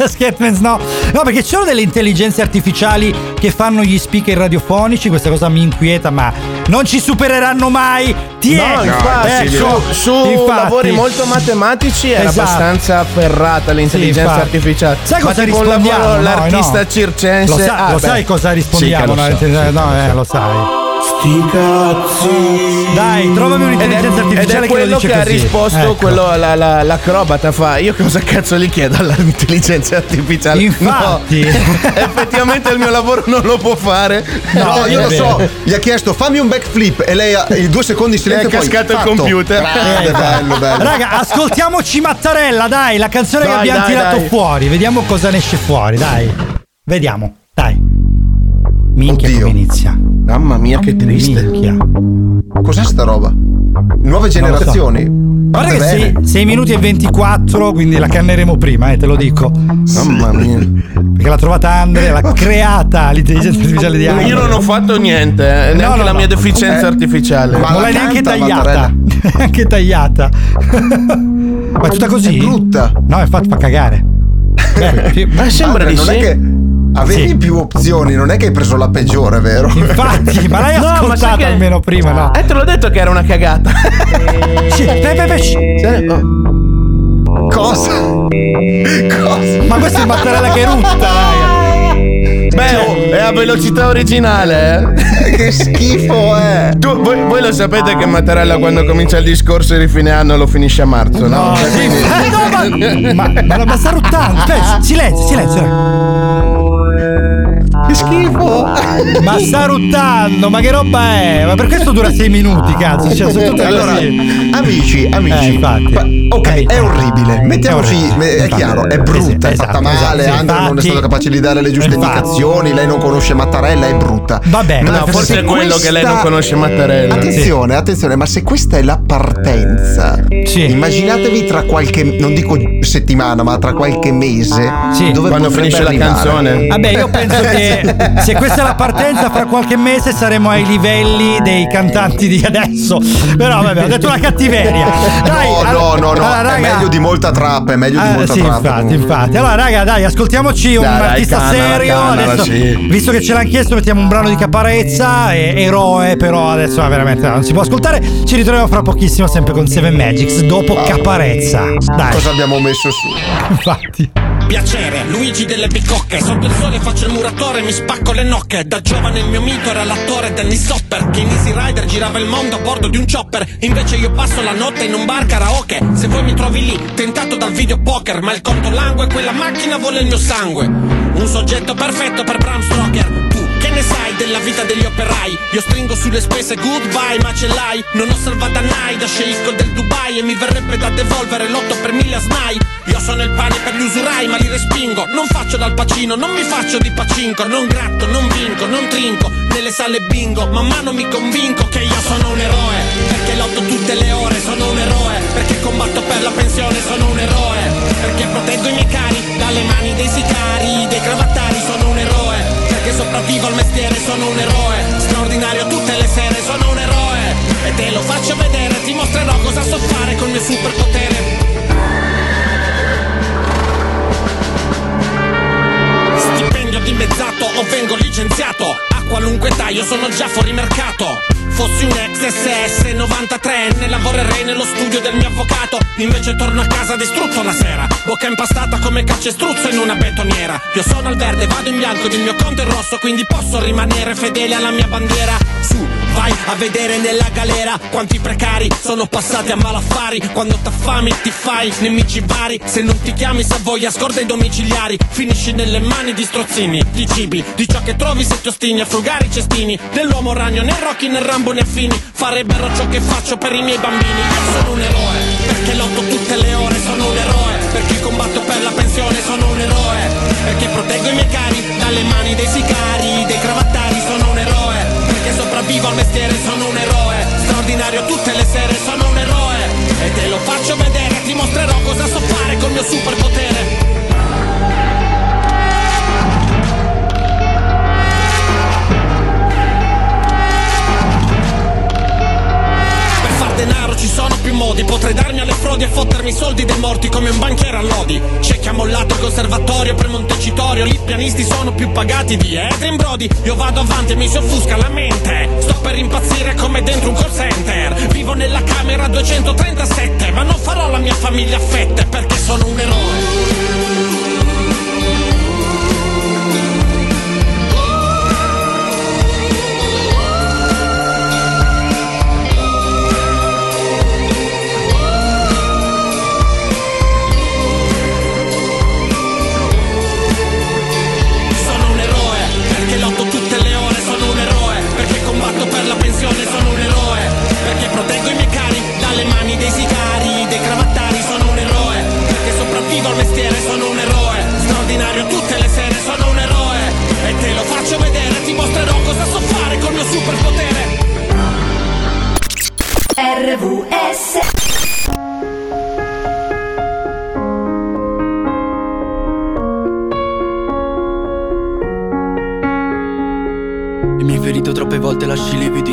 Eh, Scatmans no. No, perché ci sono delle intelligenze artificiali che fanno gli speaker radiofonici, questa cosa mi inquieta, ma non ci supereranno mai. Tiè! No, infatti, Ecco, su, su infatti. lavori molto matematici era Esatto. abbastanza afferrata l'intelligenza Sì, artificiale. Sai cosa rispondiamo? lavoro, No, l'artista no. circense. Lo, sa- ah, lo sai cosa rispondiamo? Sì, che lo no, so, Eh, sì, no, lo eh, so. lo sai. Sti cazzi. Dai, trovami un'intelligenza è- artificiale ed è che lo quello dice che ha risposto Ecco. quello la- la- l'acrobata fa io cosa cazzo gli chiedo all'intelligenza artificiale Infatti. No, effettivamente il mio lavoro non lo può fare No, io lo so. Gli ha chiesto fammi un backflip e lei ha i due secondi in silenzio. È poi, cascato il fatto. computer. Grande, bello, bello. Raga, ascoltiamoci Mattarella, dai, la canzone che Dai, abbiamo dai, tirato dai. fuori. Vediamo cosa ne esce fuori, dai. Vediamo, dai. Minchia come inizia. Mamma mia, che triste. Minchia. Cos'è sta roba? Nuove generazioni. Guarda che sei, bene. 6 minuti e 24, quindi la canneremo prima, eh, te lo dico. Mamma mia. Perché l'ha trovata Andrea, l'ha creata l'intelligenza artificiale di Andrea. io non ho fatto niente eh, neanche no, la no. mia deficienza Eh. artificiale Ma non l'hai neanche tagliata. Neanche tagliata. Ma è tutta così? È brutta. No, infatti fa cagare. Beh, ma sembra di non sì è che avevi Sì. più opzioni, non è che hai preso la peggiore, vero? Infatti, ma l'hai No, ma ascoltata che- almeno prima, no? eh te l'ho detto che era una cagata Sì, beh, beh, beh, sì. Cosa? Cosa? Ma questo è Mattarella che rutta, raga. Beh, oh, è a velocità originale, eh. che schifo è! Tu, voi, voi lo sapete che Mattarella quando comincia il discorso di fine anno lo finisce a marzo, no? No, Cioè, sì, ma, ma, ma, ma sta ruttando. Aspetta, silenzio, silenzio. Che schifo! Ma sta ruttando, ma che roba è? Ma per questo dura 6 minuti, cazzo. Cioè, sono tutte Allora, amici, amici. Eh, infatti. fa- ok, è orribile. Mettiamoci, È orribile, è chiaro, è brutta, è Esatto, fatta male. esatto, sì, Andrea non è stato capace di dare le giuste Infatti. indicazioni. Lei non conosce Mattarella, è brutta. Vabbè, No, ma forse è quello che lei non conosce Mattarella. Attenzione, attenzione, ma se questa è la partenza, Sì. immaginatevi tra qualche, non dico settimana, ma tra qualche mese, Sì. dove Quando finisce la arrivare. canzone. Vabbè, io penso che se questa è la partenza, fra qualche mese saremo ai livelli dei cantanti di adesso. Però vabbè, ho detto una cattiveria. Dai, no, allora- no, no, no, allora, è raga- meglio di molta trappa, è meglio di Ah, molta sì, trappa. infatti, comunque. infatti. Allora, raga, dai, ascoltiamoci un Dai, dai, artista cannala, serio. cannala, adesso, sì. Visto che ce l'hanno chiesto, mettiamo un brano di caparezza. E, eroe, però adesso veramente non si può ascoltare. Ci ritroviamo fra pochissimo, sempre con Seven Magics. Dopo caparezza. Dai, Cosa abbiamo messo su? infatti. Piacere, Luigi delle bicocche Sotto il sole faccio il muratore, mi spacco le nocche Da giovane il mio mito era l'attore Dennis Hopper Che in Easy Rider girava il mondo a bordo di un chopper Invece io passo la notte in un bar karaoke Se vuoi mi trovi lì, tentato dal video poker Ma il conto langue, quella macchina vuole il mio sangue. Un soggetto perfetto per Bram Stoker. Tu che ne sai della vita degli operai? Io stringo sulle spese goodbye, ma ce l'hai? Non ho salvata Nai da sceicco del Dubai E mi verrebbe da devolvere l'otto per mille a Snai. Io sono il pane per gli usurai, ma li respingo. Non faccio dal pacino, non mi faccio di pacinco. Non gratto, non vinco, non trinco Nelle sale bingo, man mano mi convinco Che io sono un eroe Perché lotto tutte le ore, sono un eroe Perché combatto per la pensione, sono un eroe. Perché proteggo i miei cari dalle mani dei sicari Dei cravattari, sono un eroe. Perché sopravvivo al mestiere, sono un eroe. Straordinario tutte le sere, sono un eroe. E te lo faccio vedere, ti mostrerò cosa so fare col mio superpotere. Stipendio dimezzato o vengo licenziato qualunque età io sono già fuori mercato. Fossi un ex SS 93enne Lavorerei nello studio del mio avvocato. Invece torno a casa distrutto la sera. Bocca impastata come calcestruzzo in una betoniera. Io sono al verde, vado in bianco ed il mio conto è rosso Quindi posso rimanere fedele alla mia bandiera. Su, vai a vedere nella galera Quanti precari sono passati a malaffari. Quando t'affami ti fai nemici vari. Se non ti chiami Savoia scorda i domiciliari. Finisci nelle mani di strozzini Di cibi, di ciò che trovi se ti ostini A frugare i cestini. Dell'uomo ragno né Rocky né Rambo né Fini. Farebbero ciò che faccio per i miei bambini. Io sono un eroe Perché lotto tutte le ore. Sono un eroe Perché combatto per la pensione. Sono un eroe Perché proteggo i miei cari dalle mani dei sicari Sopravvivo al mestiere sono un eroe. Straordinario tutte le sere sono un eroe. E te lo faccio vedere Ti mostrerò cosa so fare col mio superpotere denaro ci sono più modi. Potrei darmi alle frodi e fottermi i soldi dei morti come un banchiere a Lodi. C'è chi ha mollato il conservatorio per Montecitorio. Lì pianisti sono più pagati di Adrian Brody. Io vado avanti e mi si offusca la mente. Sto per impazzire come dentro un call center. Vivo nella camera 237 Ma non farò la mia famiglia a fette perché sono un eroe. Superpotere. RVS E mi hai ferito troppe volte lasci lividi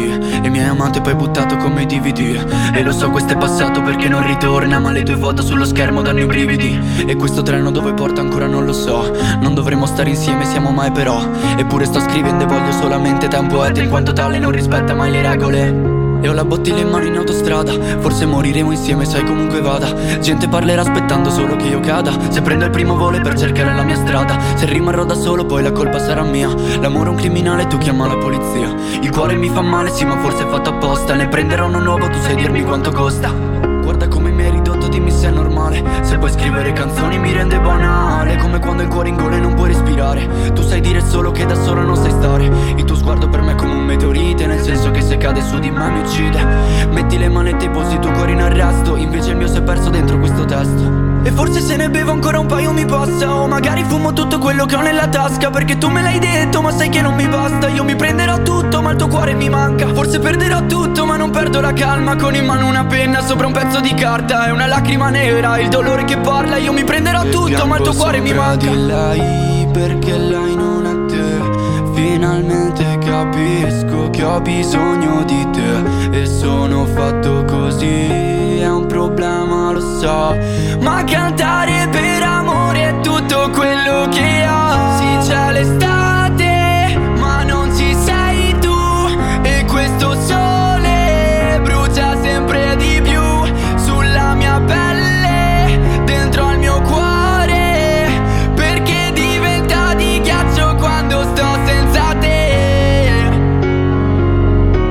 E hai amato e poi buttato come DVD E lo so questo è passato perché non ritorna Ma le tue foto sullo schermo danno i brividi. E questo treno dove porta ancora non lo so. Non dovremmo stare insieme siamo mai però. Eppure sto scrivendo e voglio solamente te un poeta In quanto tale non rispetta mai le regole e ho la bottiglia in mano in autostrada. Forse moriremo insieme sai comunque vada. Gente parlerà aspettando solo che io cada. Se prendo il primo volo per cercare la mia strada. Se rimarrò da solo poi la colpa sarà mia. L'amore è un criminale tu chiama la polizia. Il cuore mi fa male sì ma forse è fatto apposta. Ne prenderò uno nuovo tu sai dirmi quanto costa è normale. Se puoi scrivere canzoni mi rende banale. Come quando il cuore in gola e non puoi respirare. Tu sai dire solo che da sola non sai stare. Il tuo sguardo per me è come un meteorite Nel senso che se cade su di me mi uccide. Metti le manette e posi il tuo cuore in arresto. Invece il mio si è perso dentro questo testo e forse se ne bevo ancora un paio mi passa. O magari fumo tutto quello che ho nella tasca. Perché tu me l'hai detto ma sai che non mi basta. Io mi prenderò tutto ma il tuo cuore mi manca. Forse perderò tutto ma non perdo la calma. Con in mano una penna sopra un pezzo di carta. E una lacrima nera, il dolore che parla. Io mi prenderò tutto ma il tuo cuore mi manca. di lei perché lei non è te. Finalmente capisco che ho bisogno di te. E sono fatto così, è un problema lo so Ma cantare per amore è tutto quello che ho. Sì c'è l'estate, ma non ci sei tu E questo sole brucia sempre di più Sulla mia pelle, dentro al mio cuore Perché diventa di ghiaccio quando sto senza te.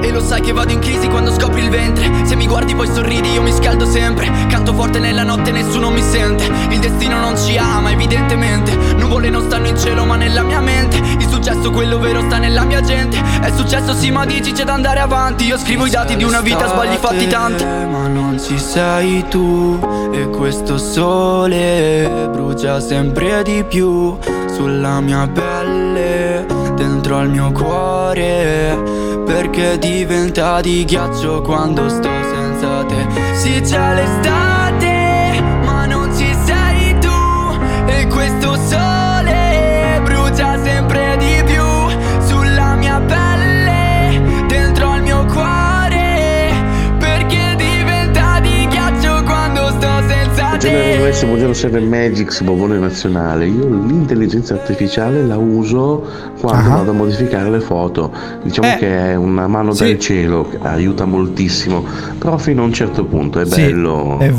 E lo sai che vado in crisi quando ventre. Se mi guardi poi sorridi io mi scaldo sempre. Canto forte nella notte nessuno mi sente. Il destino non ci ama evidentemente. Nuvole non stanno in cielo ma nella mia mente. Il successo quello vero sta nella mia gente. È successo sì ma dici c'è da andare avanti. Io scrivo i dati di una vita sbagli fatti tanti. Ma non ci sei tu E questo sole brucia sempre di più Sulla mia pelle Dentro al mio cuore Perché diventa di ghiaccio quando sto senza te. Sì c'è l'estate RS Buongiorno 7 Magix Bobone Nazionale io l'intelligenza artificiale la uso quando Ah. vado a modificare le foto diciamo Eh. che è una mano Sì. dal cielo aiuta moltissimo però fino a un certo punto è Sì, bello è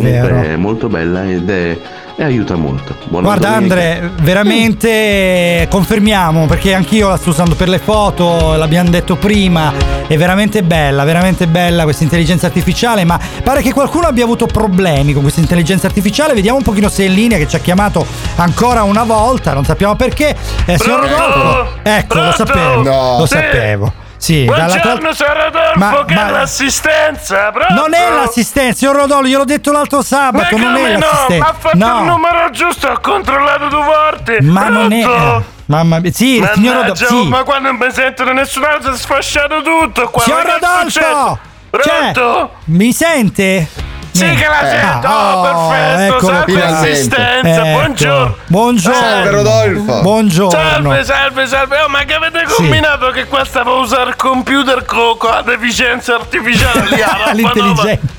è molto bella ed è e aiuta molto Buona Guarda domenica. Andre, veramente confermiamo perché anch'io la sto usando per le foto, l'abbiamo detto prima, è veramente bella, veramente bella questa intelligenza artificiale, ma pare che qualcuno abbia avuto problemi con questa intelligenza artificiale, vediamo un pochino se è in linea che ci ha chiamato ancora una volta, non sappiamo perché. Eh, signor? Rodolfo, ecco, lo Pronto? sapevo, No. lo Sì. sapevo. Sì, dalla Buongiorno, cal- sono Rodolfo, Ma- che ma- è l'assistenza, pronto? Non è l'assistenza, signor Rodolfo, gliel'ho detto l'altro Ma sabato, non come è no? l'assistenza. Ma ha fatto no. il numero giusto, ho controllato due volte. Ma non è. Pronto? Mamma mia, sì, il signor Mannaggia, Rodolfo. Sì. ma quando non mi sentono nessun altro si è sfasciato tutto qua. Signor ma Rodolfo! Cioè, Pronto? mi sente? Sì che la Eh. sento, Ah, oh, perfetto, eccolo salve assistenza, Ecco. buongiorno. Buongiorno. Salve, Rodolfo. Buongiorno. Salve, salve, salve. Oh, ma che avete Sì. combinato che qua stavo a usare il computer co- con la deficienza artificiale lì,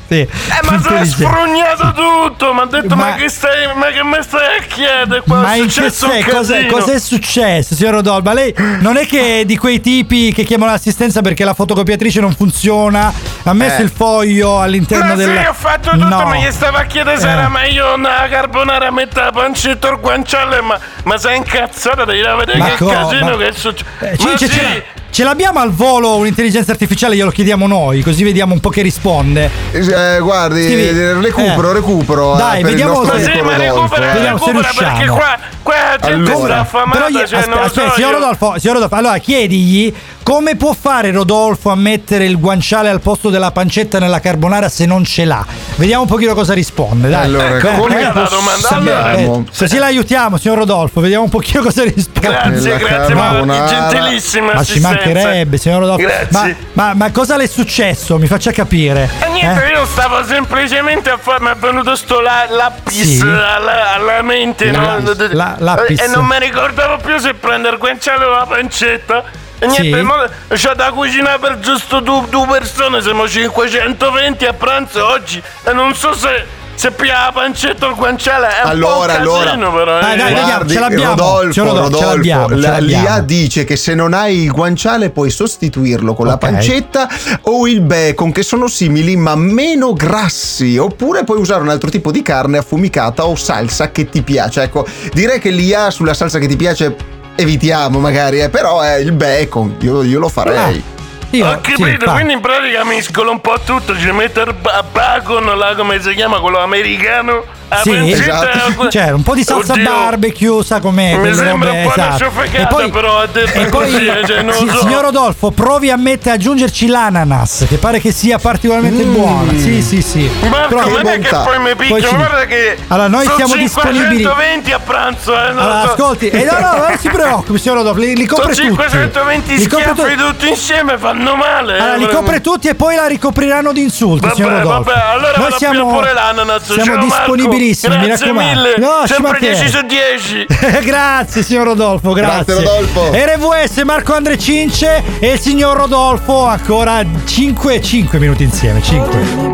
Sì, Eh, ma si è sfrugnato tutto. Mi ha detto, ma, Ma- che stai. Ma che mi stai a chiedere qua? Ma è in che successo un senso? Cos'è, cos'è successo, signor Rodolfo? Ma lei non è che è di quei tipi che chiamano l'assistenza perché la fotocopiatrice non funziona? Ha messo Eh. il foglio all'interno Ma del. sì, ho fatto tutto, No. ma gli stava a chiedere se Eh. era meglio una carbonara a metà la pancetta o il guanciale, ma, ma sei incazzato, devi vedere Ma che co- casino ma- che è successo. Eh, ma sì, ce, la- ce l'abbiamo al volo un'intelligenza artificiale, glielo chiediamo noi, così vediamo un po' che risponde. Eh, guardi, Scrivi- recupero, eh. recupero. eh, Dai, il vediamo se- recupera, Vediamo se recupera perché riusciamo. qua, qua gente Allora. affamata, Però gli- cioè, aspe- aspetta, so signor io. Rodolfo, signor Rodolfo, allora chiedigli come può fare Rodolfo a mettere il guanciale al posto della pancetta nella carbonara se non ce l'ha. Vediamo un pochino cosa risponde. Dai. Allora, Eh, come eh, possiamo- eh, Così l'aiutiamo, signor Rodolfo, vediamo un pochino cosa risponde. Grazie, Nella grazie, ma gentilissima Ma ci mancherebbe, signor Rodolfo. Ma, ma- ma cosa le è successo? Mi faccia capire. E niente, Eh? io stavo semplicemente a fare, mi è venuto sto la, lapis Sì. alla, alla mente, La- no? la- lapis. E non mi ricordavo più se prendere il guanciale o la pancetta. E niente, Sì. mo c'ho da cucinare per giusto due, due persone, siamo 520 a pranzo oggi e non so se, se pia la pancetta o il guanciale, è un Allora, po' un allora, casino però. eh. Guardi, ce l'abbiamo, Rodolfo, ce l'ho- ce Rodolfo, l'abbiamo, ce la- l'abbiamo. l'IA dice che se non hai il guanciale puoi sostituirlo con la Ok. pancetta o il bacon che sono simili ma meno grassi oppure puoi usare un altro tipo di carne affumicata o salsa che ti piace. Ecco, direi che l'IA sulla salsa che ti piace evitiamo magari, eh, però è il bacon, io, io lo farei. Io, Ho capito, quindi in pratica miscolo un po' tutto, ci metto il ba- bacon, là come si chiama, quello americano. la Sì, esatto. Cioè, un po' di salsa Oddio. barbecue, sa com'è? Mi sembra robe, un po' una esatto. sciofecata, però, a detto e poi così, cioè, non sì, lo so. signor Rodolfo, provi a mettere, aggiungerci l'ananas, che pare che sia particolarmente Mm. buona. Sì, sì, sì. Marco, Però- non è che poi mi Poi picchio, ci- guarda che Allora, noi sono siamo disponibili. 520 a pranzo, eh, non Allora, lo so. ascolti, e no, no, non si preoccupi, signor Rodolfo, li, li copre sono tutti. 520 Li copre schiaffi tu- tutti insieme, fanno male. eh, Allora, li copre tutti e poi la ricopriranno di insulti, Vabbè, signor Rodolfo. vabbè, allora Noi siamo, pure l'ananas. siamo Ciao, Marco. disponibilissimi, mi Grazie raccomando. mille. No, Sempre mancherebbe. 10 su 10. grazie signor Rodolfo, grazie. Grazie, Rodolfo. RVS Marco Andre Cince e il signor Rodolfo ancora 5, 5 minuti insieme, 5.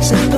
So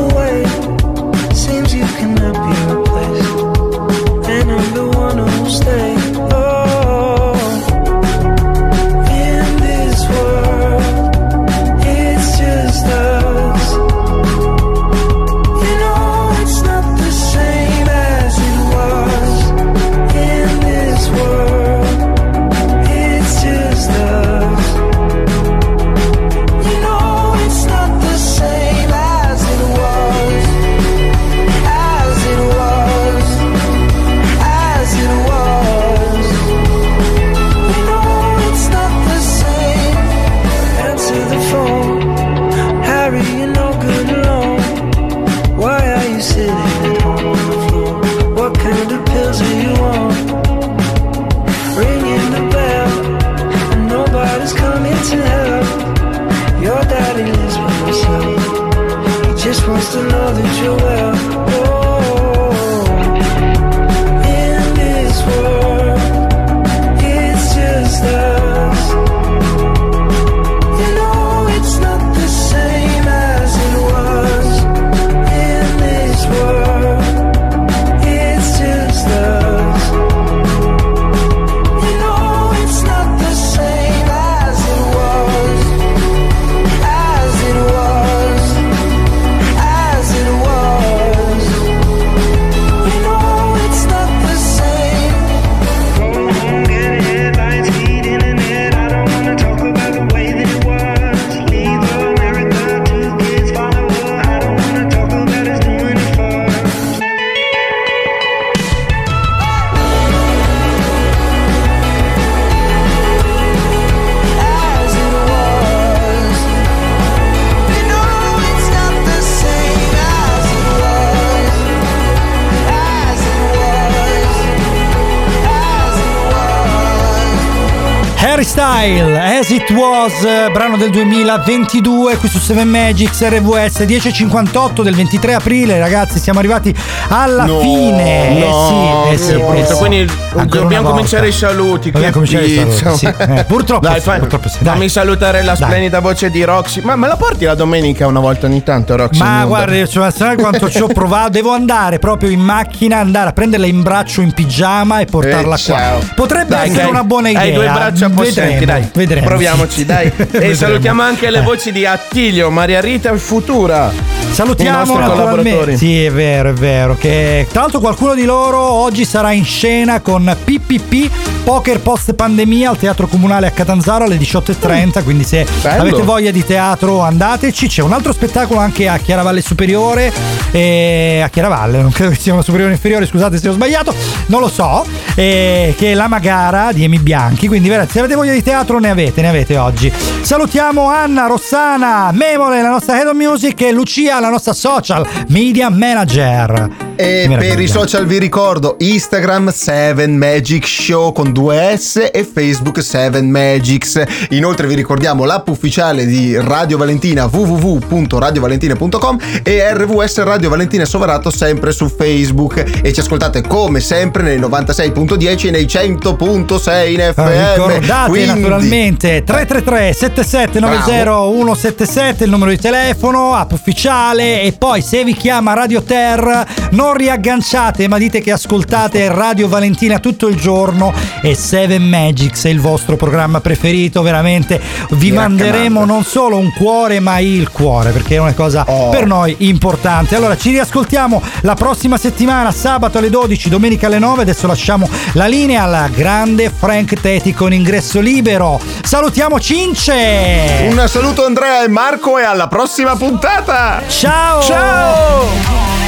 Smile. It Was, eh, brano del 2022 qui su 7 Magics RVS 10.58 del 23 aprile, ragazzi, siamo arrivati alla No, fine. no, eh sì, eh sì, eh sì. Quindi Ancora dobbiamo cominciare i saluti. Dobbiamo cominciare i saluti, sì. Eh, purtroppo Dai, sì, fai- purtroppo sì, dai. fammi salutare la Dai. splendida voce di Roxy. Ma me la porti la domenica una volta ogni tanto, Roxy? Ma guarda, cioè, sai quanto ci ho provato? Devo andare proprio in macchina, andare a prenderla in braccio in pigiama e portarla Eh, qua. Potrebbe Dai, essere dai. una buona idea. Hai due braccia possenti, Vedremo, dai. Vedremo. Proviamoci, dai. E salutiamo anche le Eh. voci di Attilio, Maria Rita e Futura. I Salutiamo naturalmente. collaboratori. Sì, è vero, è vero. Che tra l'altro qualcuno di loro oggi sarà in scena con PPP Poker Post Pandemia al Teatro Comunale a Catanzaro alle 18.30. Quindi, se Bello. avete voglia di teatro, andateci. C'è un altro spettacolo anche a Chiaravalle Superiore. E a Chiaravalle, non credo che sia una superiore o inferiore, scusate se ho sbagliato, non lo so. E che è la Magara di Emi Bianchi. Quindi, se avete voglia di teatro, ne avete, ne avete oggi. Salutiamo Anna, Rossana, Memole, la nostra Head of Music e Lucia, la nostra social media manager. E per i social vi ricordo Instagram 7 Magic Show con due S e Facebook 7 Magics. Inoltre vi ricordiamo l'app ufficiale di Radio Valentina www.radiovalentina.com e RVS Radio Valentina Soverato sempre su Facebook e ci ascoltate come sempre nei 96.10 e nei 100.6 in Ah, FM. Ricordate Quindi- naturalmente 333 7790 177 il numero di telefono, app ufficiale e poi se vi chiama Radio Ter non riagganciate ma dite che ascoltate Radio Valentina tutto il giorno e 7 Magics è il vostro programma preferito, veramente vi Mi manderemo non solo un cuore ma il cuore perché è una cosa Oh. per noi importante. Allora ci riascoltiamo la prossima settimana, sabato alle 12, domenica alle 9. Adesso lasciamo la linea al grande Frank Teti con ingresso libero. Salutiamo Cince! Un saluto Andrea e Marco e alla prossima puntata! Ciao! Ciao!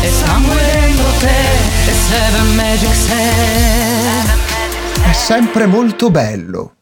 E somewhere dentro te E Seven Magic Set È sempre molto bello.